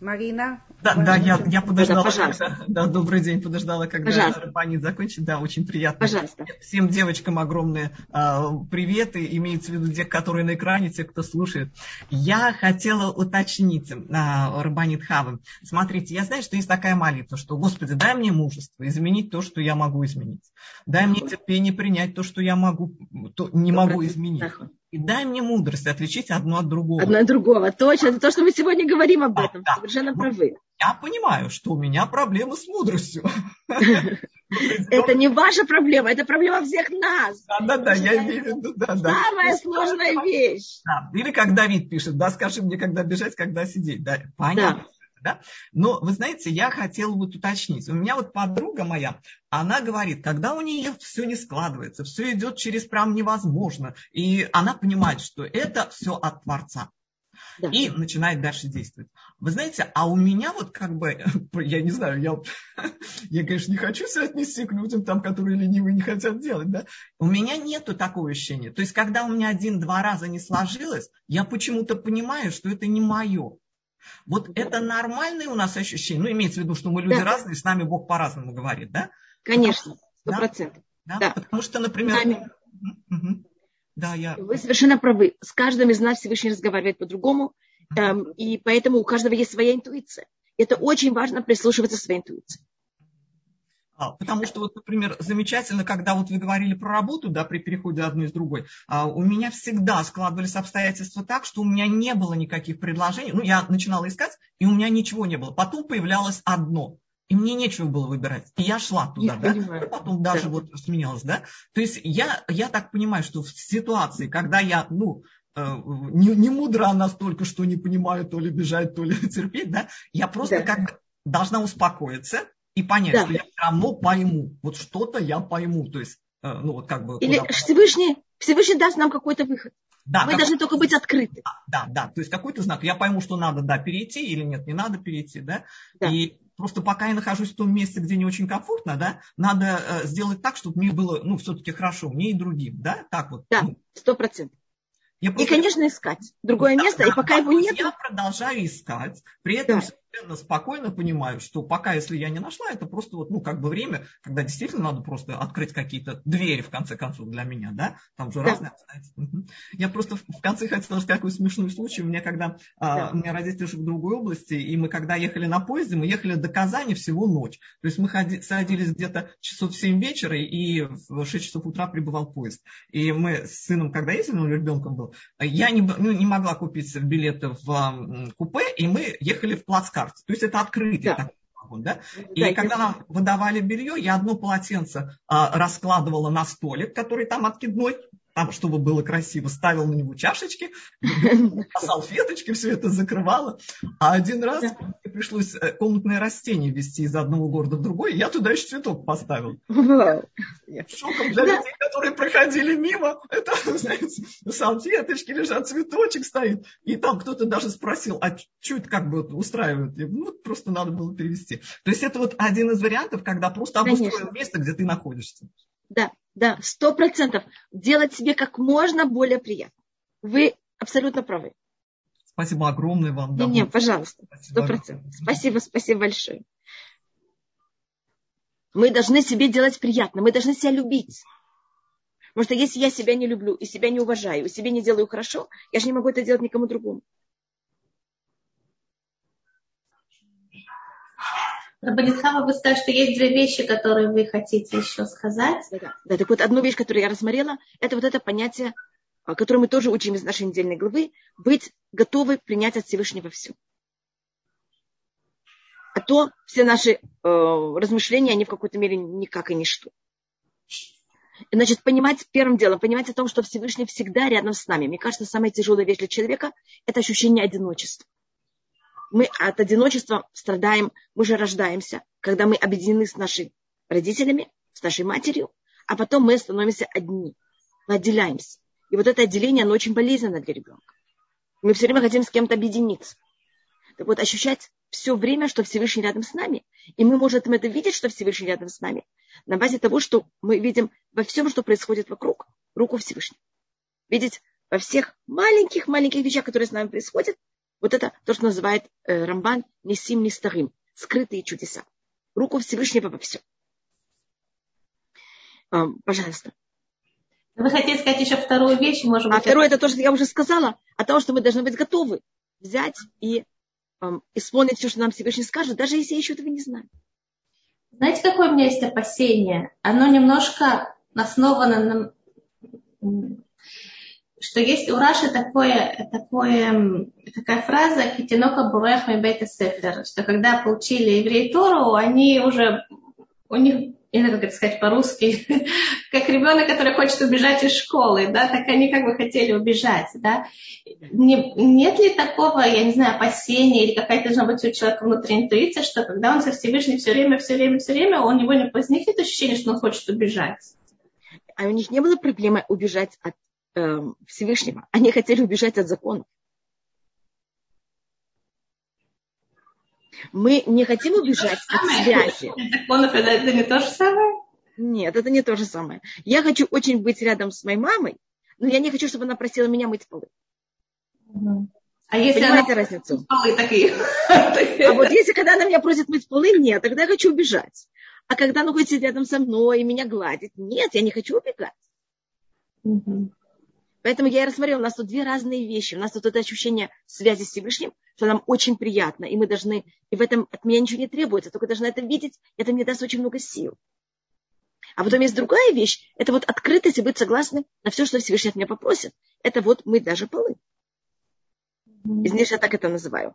Марина. Да, да, я, я подождала, да, когда, да, добрый день, подождала, когда Рабанит закончит. Да, очень приятно. Пожалуйста. Всем девочкам огромные э, приветы, имеется в виду те, которые на экране, те, кто слушает. Я хотела уточнить, э, Рабанит Хавы. Смотрите, я знаю, что есть такая молитва, что, Господи, дай мне мужество изменить то, что я могу изменить. Дай мне терпение принять то, что я могу, то, не могу изменить. И дай мне мудрость отличить одно от другого. Одно от другого. Точно. Это то, что мы сегодня говорим об этом. Да, Совершенно да. правы. Я понимаю, что у меня проблемы с мудростью. Это не ваша проблема, это проблема всех нас. Да, да, да, я имею в виду, да, да. Самая сложная вещь. Или как Давид пишет, да, скажи мне, когда бежать, когда сидеть. Да, понятно. Да? Но, вы знаете, я хотела вот уточнить. У меня вот подруга моя, она говорит, когда у нее все не складывается, все идет через прям невозможно, и она понимает, что это все от Творца. Да. И начинает дальше действовать. Вы знаете, а у меня вот как бы, я не знаю, я, я конечно, не хочу себя отнести к людям, там, которые ленивые не хотят делать, да, у меня нету такого ощущения. То есть, когда у меня один-два раза не сложилось, я почему-то понимаю, что это не мое. Вот это нормальные у нас ощущения. Ну, имеется в виду, что мы люди да. разные, с нами Бог по-разному говорит, да? Конечно, сто процентов. Да? Да? Потому что, например... Угу. Да, я... Вы совершенно правы. С каждым из нас Всевышний разговаривает по-другому, эм, и поэтому у каждого есть своя интуиция. Это очень важно прислушиваться к своей интуиции. А, потому что, вот, например, замечательно, когда вот вы говорили про работу, да, при переходе одной из другой, а, у меня всегда складывались обстоятельства так, что у меня не было никаких предложений. Ну, я начинала искать, и у меня ничего не было. Потом появлялось одно. И мне нечего было выбирать. И я шла туда, я да. Понимаю. Потом даже да. вот сменялась, да. То есть я, я так понимаю, что в ситуации, когда я, ну, э, не, не мудра настолько, что не понимаю, то ли бежать, то ли терпеть, да, я просто да. как должна успокоиться и понять, да. что я все равно пойму. Вот что-то я пойму. То есть, э, ну вот как бы... Или Всевышний, Всевышний даст нам какой-то выход. Да, Мы должны только быть открыты. Да, да, то есть какой-то знак. Я пойму, что надо, да, перейти или нет, не надо перейти, да. да. И Просто пока я нахожусь в том месте, где не очень комфортно, да, надо э, сделать так, чтобы мне было, ну, все-таки хорошо, мне и другим, да, так вот. Да, ну. сто процентов. И, конечно, искать другое да, место, да, и пока да, его нет. Я продолжаю искать, при этом да совершенно спокойно понимаю, что пока, если я не нашла, это просто вот, ну, как бы время, когда действительно надо просто открыть какие-то двери, в конце концов, для меня, да, там же да. разные обстоятельства. Я просто в конце хотела рассказать такой смешной случай. У меня, когда, а, да. у меня родители живут в другой области, и мы, когда ехали на поезде, мы ехали до Казани всего ночь. То есть мы ходи, садились где-то часов в 7 вечера, и в 6 часов утра прибывал поезд. И мы с сыном, когда ездили, он ребенком был, я не, ну, не могла купить билеты в купе, и мы ехали в плацкарт карте. То есть это открытый да. вагон, да? И да, когда нам выдавали белье, я одно полотенце а, раскладывала на столик, который там откидной, там, чтобы было красиво, ставил на него чашечки, салфеточки, все это закрывала. А один раз мне пришлось э, комнатное растение везти из одного города в другой, я туда еще цветок поставил. Шоком для людей, которые проходили мимо, это, знаете, салфеточки лежат, цветочек стоит, и там кто-то даже спросил, а это как бы устраивает? Ну, просто надо было перевести. То есть это вот один из вариантов, когда просто обустроил место, где ты находишься. Да, да, сто процентов. Делать себе как можно более приятно. Вы абсолютно правы. Спасибо огромное вам. Да, не, не, пожалуйста, сто процентов. Спасибо, спасибо большое. Мы должны себе делать приятно, мы должны себя любить. Потому что если я себя не люблю и себя не уважаю, и себе не делаю хорошо, я же не могу это делать никому другому. Рабанитхава, вы сказали, что есть две вещи, которые вы хотите еще сказать. Да, да. да, так вот одну вещь, которую я рассмотрела, это вот это понятие, а, которое мы тоже учим из нашей недельной главы, быть готовы принять от Всевышнего все. А то все наши э, размышления, они в какой-то мере никак и ничто. Значит, понимать первым делом, понимать о том, что Всевышний всегда рядом с нами. Мне кажется, самая тяжелая вещь для человека – это ощущение одиночества мы от одиночества страдаем, мы же рождаемся, когда мы объединены с нашими родителями, с нашей матерью, а потом мы становимся одни, мы отделяемся. И вот это отделение, оно очень болезненно для ребенка. Мы все время хотим с кем-то объединиться. Так вот, ощущать все время, что Всевышний рядом с нами. И мы можем это видеть, что Всевышний рядом с нами, на базе того, что мы видим во всем, что происходит вокруг, руку Всевышнего. Видеть во всех маленьких-маленьких вещах, которые с нами происходят, вот это то, что называет э, Рамбан Несим Нестарим, скрытые чудеса. Руку Всевышнего во всем. Э, пожалуйста. Вы хотите сказать еще вторую вещь, может быть? А второе, это то, что я уже сказала, о том, что мы должны быть готовы взять и э, исполнить все, что нам Всевышний скажет, даже если я еще этого не знаю. Знаете, какое у меня есть опасение? Оно немножко основано на что есть у Раши такое, такое, такая фраза «Китинока бурех бейта сефер», что когда получили евреи Тору, они уже, у них или как это сказать по-русски, как ребенок, который хочет убежать из школы, да, так они как бы хотели убежать, да. Не, нет ли такого, я не знаю, опасения или какая-то должна быть у человека внутренняя интуиция, что когда он со Всевышним все время, все время, все время, у него не возникнет ощущение, что он хочет убежать? А у них не было проблемы убежать от э, Всевышнего. Они хотели убежать от законов. Мы не хотим убежать от связи. Законов это не то же самое? Нет, это не то же самое. Я хочу очень быть рядом с моей мамой, но я не хочу, чтобы она просила меня мыть полы. А если Понимаете она... разницу? Полы такие. А вот если когда она меня просит мыть полы, нет, тогда я хочу убежать. А когда она хочет рядом со мной и меня гладить, нет, я не хочу убегать. Поэтому я и рассмотрела, у нас тут две разные вещи. У нас тут это ощущение связи с Всевышним, что нам очень приятно, и мы должны, и в этом от меня ничего не требуется, только должна это видеть, это мне даст очень много сил. А потом есть другая вещь, это вот открытость и быть согласны на все, что Всевышний от меня попросит. Это вот мы даже полы. Извините, я так это называю.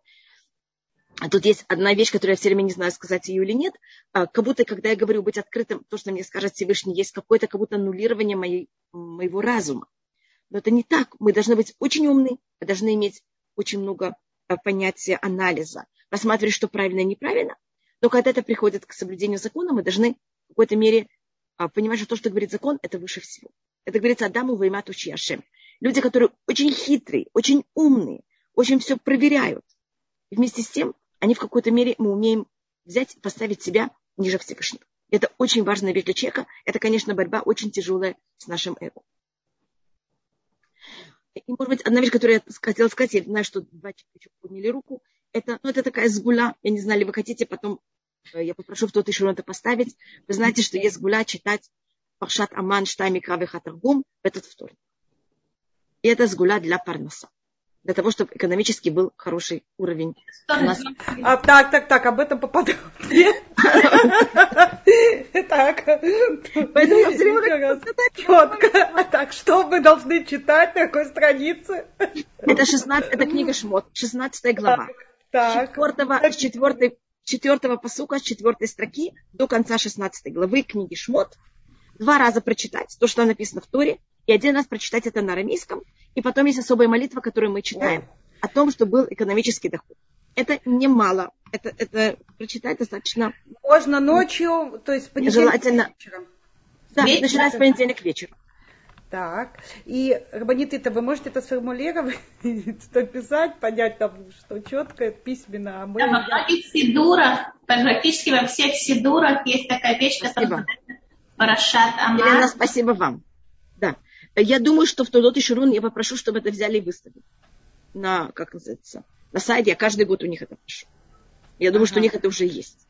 А тут есть одна вещь, которую я все время не знаю, сказать ее или нет. А, как будто, когда я говорю быть открытым, то, что мне скажет Всевышний, есть какое-то как будто аннулирование моей, моего разума. Но это не так. Мы должны быть очень умны, мы должны иметь очень много а, понятия анализа, рассматривать, что правильно и неправильно. Но когда это приходит к соблюдению закона, мы должны в какой-то мере а, понимать, что то, что говорит закон, это выше всего. Это говорится Адаму Ваймату Чиашем. Люди, которые очень хитрые, очень умные, очень все проверяют. И вместе с тем, они в какой-то мере мы умеем взять и поставить себя ниже Всевышнего. Это очень важная вещь для человека. Это, конечно, борьба очень тяжелая с нашим эго. И, может быть, одна вещь, которую я хотела сказать, я знаю, что два человека подняли руку, это, ну, это такая сгуля, я не знаю, ли вы хотите, потом э, я попрошу кто-то еще это поставить. Вы знаете, что есть гуля читать Пашат Аман Штайми Кравы Хатаргум в этот вторник. И это сгуля для парноса для того, чтобы экономически был хороший уровень у нас. А, так, так, так, об этом поподробнее. Так. Поэтому я все время четко. Так, что мы должны читать на какой странице? Это 16, это книга Шмот, 16 глава. Так. Четвертого, с четвертой, четвертого посука, с четвертой строки до конца 16 главы книги Шмот. Два раза прочитать то, что написано в Торе, и один раз прочитать это на арамейском, и потом есть особая молитва, которую мы читаем, о том, что был экономический доход. Это немало. Это, это прочитать достаточно... Можно ночью, то есть понедельник Желательно. вечером. Да, Вечер? начиная с понедельника вечера. Так, и, Рабаниты, вы можете это сформулировать, написать, понять там, что четко, письменно. А мы... Да, во многих сидурах, практически во всех сидурах есть такая вещь, которая Парашат Амар. Елена, спасибо вам. Да. Я думаю, что в Тодот и Ширун я попрошу, чтобы это взяли и выставили. На, как называется, на сайте. Я каждый год у них это прошу. Я думаю, ага. что у них это уже есть.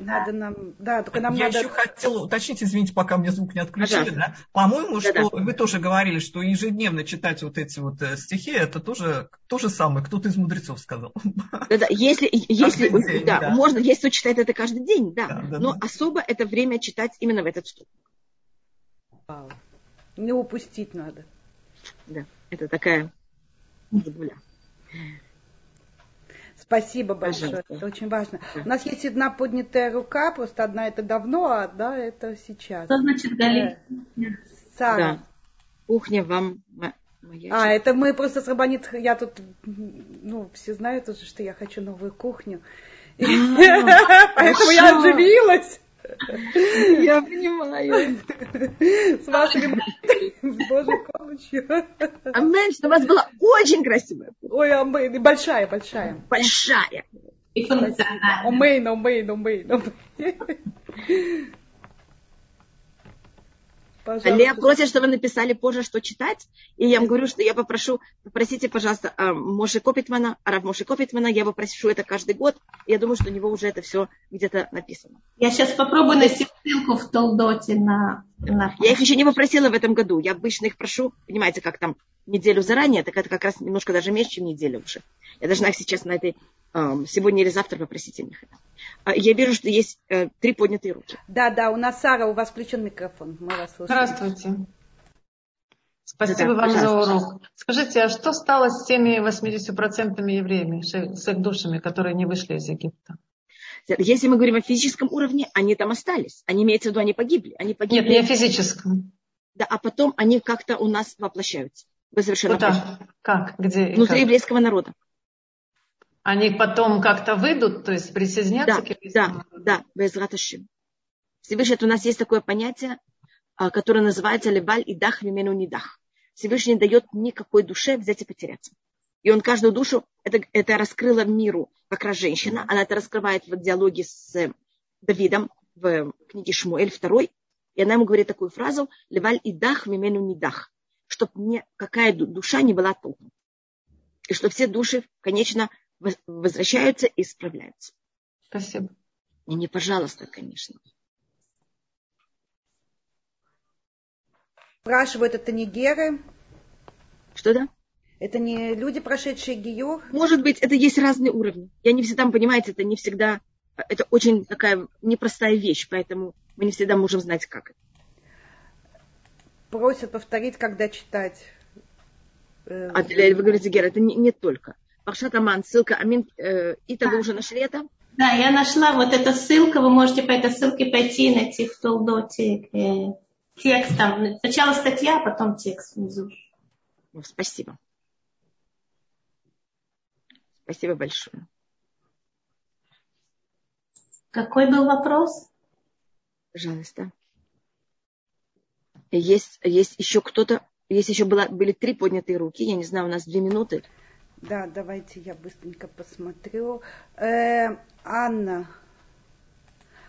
Надо нам, да, только нам Я надо... еще хотела уточнить, извините, пока мне звук не отключили, да? По-моему, да, что да. вы тоже говорили, что ежедневно читать вот эти вот э, стихи, это тоже то же самое, кто-то из мудрецов сказал. Да-да, если, если день, да, да, можно, если кто читает это каждый день, да, да, да но да. особо это время читать именно в этот стук. Вау. Не упустить надо. Да, это такая забуля. Спасибо большое, Пожалуйста. это очень важно. Да. У нас есть одна поднятая рука, просто одна это давно, а одна это сейчас. Что значит Гали? Э, Сара. Да. Кухня вам моя. А, это мы просто с Рабанит, я тут, ну, все знают уже, что я хочу новую кухню. А, Поэтому я оживилась. Я понимаю. С вашей с Божьей помощью. Амен, что у вас была очень красивая. Ой, амен, большая, большая. Большая. Омейн, омейн, омейн. Пожалуйста. Лея просит, чтобы вы написали позже, что читать. И я вам говорю, что я попрошу, попросите, пожалуйста, а, Моши Копитмана, а рав Моши Копитмана, я попрошу это каждый год. Я думаю, что у него уже это все где-то написано. Я сейчас попробую найти ссылку в Толдоте на, на... Я их еще не попросила в этом году. Я обычно их прошу, понимаете, как там неделю заранее, так это как раз немножко даже меньше, чем неделю уже. Я должна их сейчас на этой сегодня или завтра попросите них а, Я вижу, что есть э, три поднятые руки. Да, да, у нас Сара, у вас включен микрофон. Мы вас слушаем. Здравствуйте. Спасибо да, вам пожалуйста. за урок. Скажите, а что стало с теми 80% евреями, с их душами, которые не вышли из Египта? Если мы говорим о физическом уровне, они там остались. Они имеются в виду, они погибли. Они погибли. Нет, не о физическом. Да, а потом они как-то у нас воплощаются. Вы совершенно Куда? Как? Где? Внутри как? еврейского народа. Они потом как-то выйдут, то есть присоединятся да, к еврейскому Да, да, Безраташим. Всевышний, это у нас есть такое понятие, а, которое называется леваль и дах вимену недах. Всевышний не дает никакой душе взять и потеряться. И он каждую душу, это, это раскрыло миру как раз женщина, она это раскрывает в диалоге с э, Давидом в книге Шмуэль 2, и она ему говорит такую фразу «Леваль и дах вимену недах», чтобы никакая душа не была толком. И что все души, конечно, возвращаются и исправляются. Спасибо. И не пожалуйста, конечно. Спрашивают, это не геры? Что да? Это не люди, прошедшие гиюр? Может быть, это есть разные уровни. Я не всегда, понимаете, это не всегда, это очень такая непростая вещь, поэтому мы не всегда можем знать, как это. Просят повторить, когда читать. Э, а для, вы говорите, Гера, это не, не только. Паршат Аман, ссылка Амин, э, Ита, вы уже нашли это? Да, я нашла вот эту ссылку, вы можете по этой ссылке пойти и найти в Толдоте э, текст там. Сначала статья, а потом текст внизу. Ну, спасибо. Спасибо большое. Какой был вопрос? Пожалуйста. Есть, есть еще кто-то, есть еще была, были три поднятые руки, я не знаю, у нас две минуты. Да, давайте я быстренько посмотрю. Э, Анна,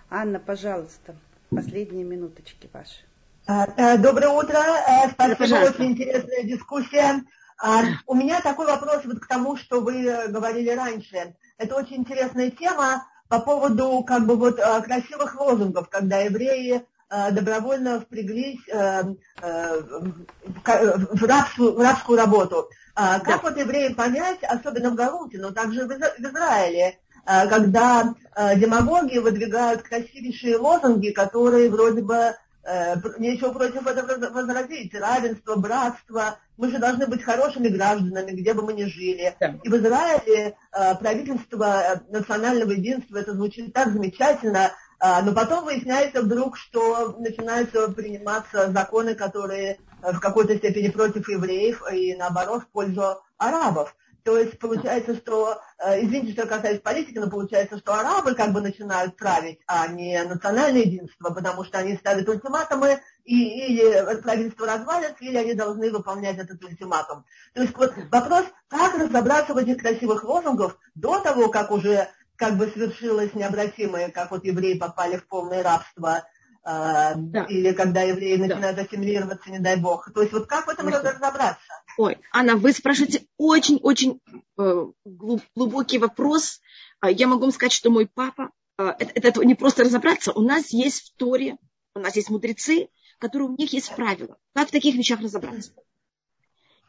Анна, пожалуйста, последние минуточки ваши. А, э, доброе утро. Э, спасибо, да, очень интересная дискуссия. А, у меня такой вопрос вот к тому, что вы говорили раньше. Это очень интересная тема по поводу как бы вот э, красивых лозунгов, когда евреи э, добровольно впряглись э, в рабскую, в рабскую работу. А, как да. вот евреям понять, особенно в Галуте, но также в Израиле, когда демагоги выдвигают красивейшие лозунги, которые вроде бы Э, нечего против этого возразить. Равенство, братство. Мы же должны быть хорошими гражданами, где бы мы ни жили. Да. И в Израиле э, правительство э, национального единства, это звучит так замечательно, но потом выясняется вдруг, что начинаются приниматься законы, которые в какой-то степени против евреев и наоборот в пользу арабов. То есть получается, что, э, извините, что касается политики, но получается, что арабы как бы начинают править, а не национальное единство, потому что они ставят ультиматумы, и или правительство развалится, или они должны выполнять этот ультиматум. То есть вот вопрос, как разобраться в этих красивых лозунгах до того, как уже как бы свершилось необратимое, как вот евреи попали в полное рабство, э, да. или когда евреи начинают да. ассимилироваться, не дай бог. То есть вот как в этом Хорошо. разобраться? Ой, Анна, вы спрашиваете очень-очень э, глубокий вопрос. А, я могу вам сказать, что мой папа, э, это, это не просто разобраться, у нас есть в Торе, у нас есть мудрецы, которые у них есть правила, как в таких вещах разобраться.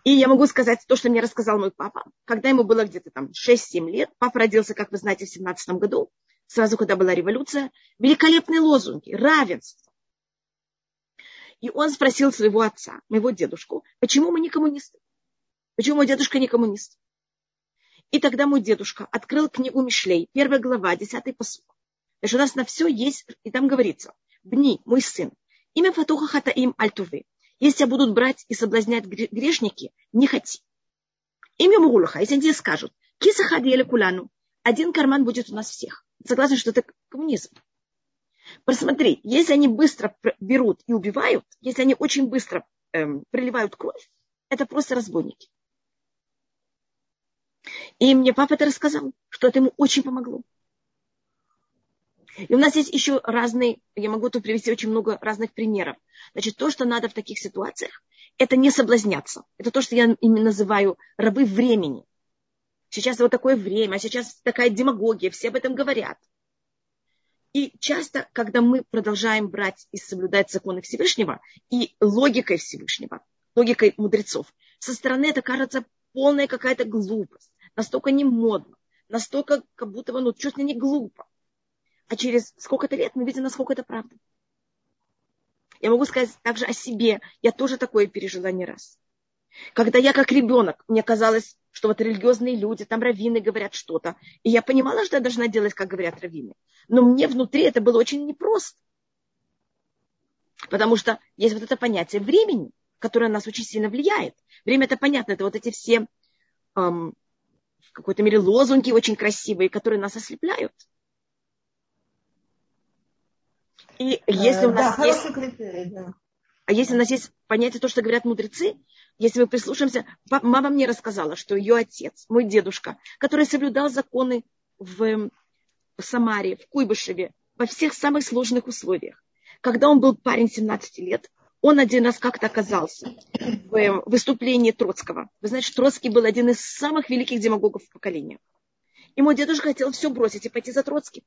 И я могу сказать то, что мне рассказал мой папа. Когда ему было где-то там 6-7 лет, папа родился, как вы знаете, в 17 году, сразу, когда была революция, великолепные лозунги, равенство, и он спросил своего отца, моего дедушку, почему мы не коммунисты? Почему мой дедушка не коммунист? И тогда мой дедушка открыл книгу Мишлей, первая глава, десятый посуд. Значит, у нас на все есть, и там говорится, Бни, мой сын, имя Фатуха Хатаим Альтувы. Если тебя будут брать и соблазнять грешники, не хоти. Имя Мугулаха, если они тебе скажут, Киса Хадиэля Куляну, один карман будет у нас всех. Согласен, что это коммунизм. Посмотри, если они быстро берут и убивают, если они очень быстро эм, приливают кровь, это просто разбойники. И мне папа это рассказал, что это ему очень помогло. И у нас есть еще разные, я могу тут привести очень много разных примеров. Значит, то, что надо в таких ситуациях, это не соблазняться. Это то, что я именно называю рабы времени. Сейчас вот такое время, сейчас такая демагогия, все об этом говорят. И часто, когда мы продолжаем брать и соблюдать законы Всевышнего и логикой Всевышнего, логикой мудрецов, со стороны это кажется полная какая-то глупость, настолько не модно, настолько как будто ну, чуть ли не глупо. А через сколько-то лет мы видим, насколько это правда. Я могу сказать также о себе. Я тоже такое пережила не раз. Когда я как ребенок, мне казалось что вот религиозные люди, там раввины говорят что-то. И я понимала, что я должна делать, как говорят раввины. Но мне внутри это было очень непросто. Потому что есть вот это понятие времени, которое на нас очень сильно влияет. Время это понятно, это вот эти все эм, в какой-то мере лозунги очень красивые, которые нас ослепляют. И если у нас да, есть... критерий, да. А если у нас есть понятие то, что говорят мудрецы, если мы прислушаемся, мама мне рассказала, что ее отец, мой дедушка, который соблюдал законы в Самаре, в Куйбышеве, во всех самых сложных условиях. Когда он был парень 17 лет, он один раз как-то оказался в выступлении Троцкого. Вы знаете, Троцкий был один из самых великих демагогов поколения. И мой дедушка хотел все бросить и пойти за Троцким.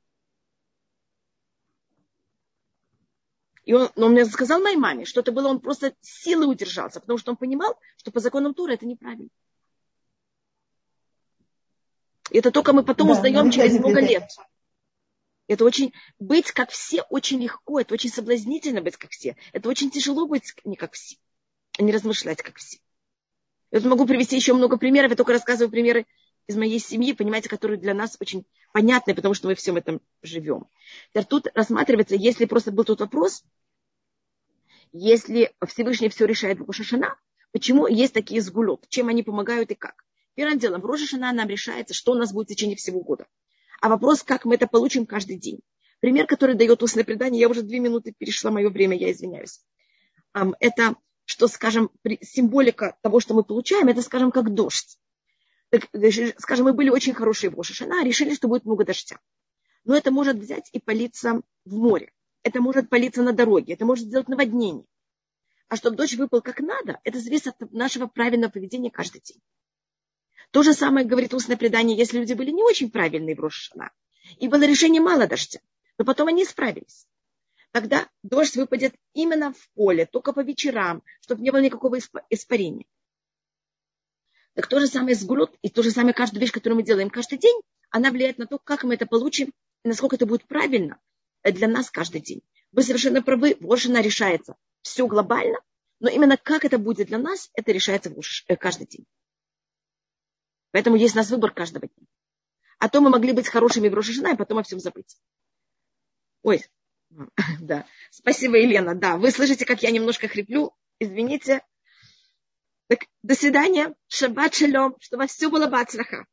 И он, но он мне сказал моей маме, что это было, он просто силой удержался, потому что он понимал, что по законам Тура это неправильно. И это только мы потом да, узнаем через много лет. Это очень, быть как все очень легко, это очень соблазнительно быть как все. Это очень тяжело быть не как все, а не размышлять как все. Я могу привести еще много примеров, я только рассказываю примеры из моей семьи, понимаете, которые для нас очень понятны, потому что мы всем этом живем. Теперь тут рассматривается, если просто был тот вопрос, если Всевышний все решает в Рошашана, почему есть такие сгулот, чем они помогают и как. Первым делом, в Рошашана нам решается, что у нас будет в течение всего года. А вопрос, как мы это получим каждый день. Пример, который дает устное предание, я уже две минуты перешла мое время, я извиняюсь. Это, что, скажем, символика того, что мы получаем, это, скажем, как дождь. Так, скажем, мы были очень хорошие в Рошашана, решили, что будет много дождя. Но это может взять и политься в море это может палиться на дороге, это может сделать наводнение. А чтобы дождь выпал как надо, это зависит от нашего правильного поведения каждый день. То же самое говорит устное предание, если люди были не очень правильные в Рошана, и было решение мало дождя, но потом они справились. Тогда дождь выпадет именно в поле, только по вечерам, чтобы не было никакого испарения. Так то же самое с груд, и то же самое каждую вещь, которую мы делаем каждый день, она влияет на то, как мы это получим, и насколько это будет правильно, для нас каждый день. Вы совершенно правы, Рошина решается все глобально, но именно как это будет для нас, это решается э, каждый день. Поэтому есть у нас выбор каждого дня. А то мы могли быть хорошими в Рошишина, и потом о всем забыть. Ой, да. Спасибо, Елена. Да, вы слышите, как я немножко хриплю. Извините. Так, до свидания. Шаббат шалом. Чтобы все было бацраха.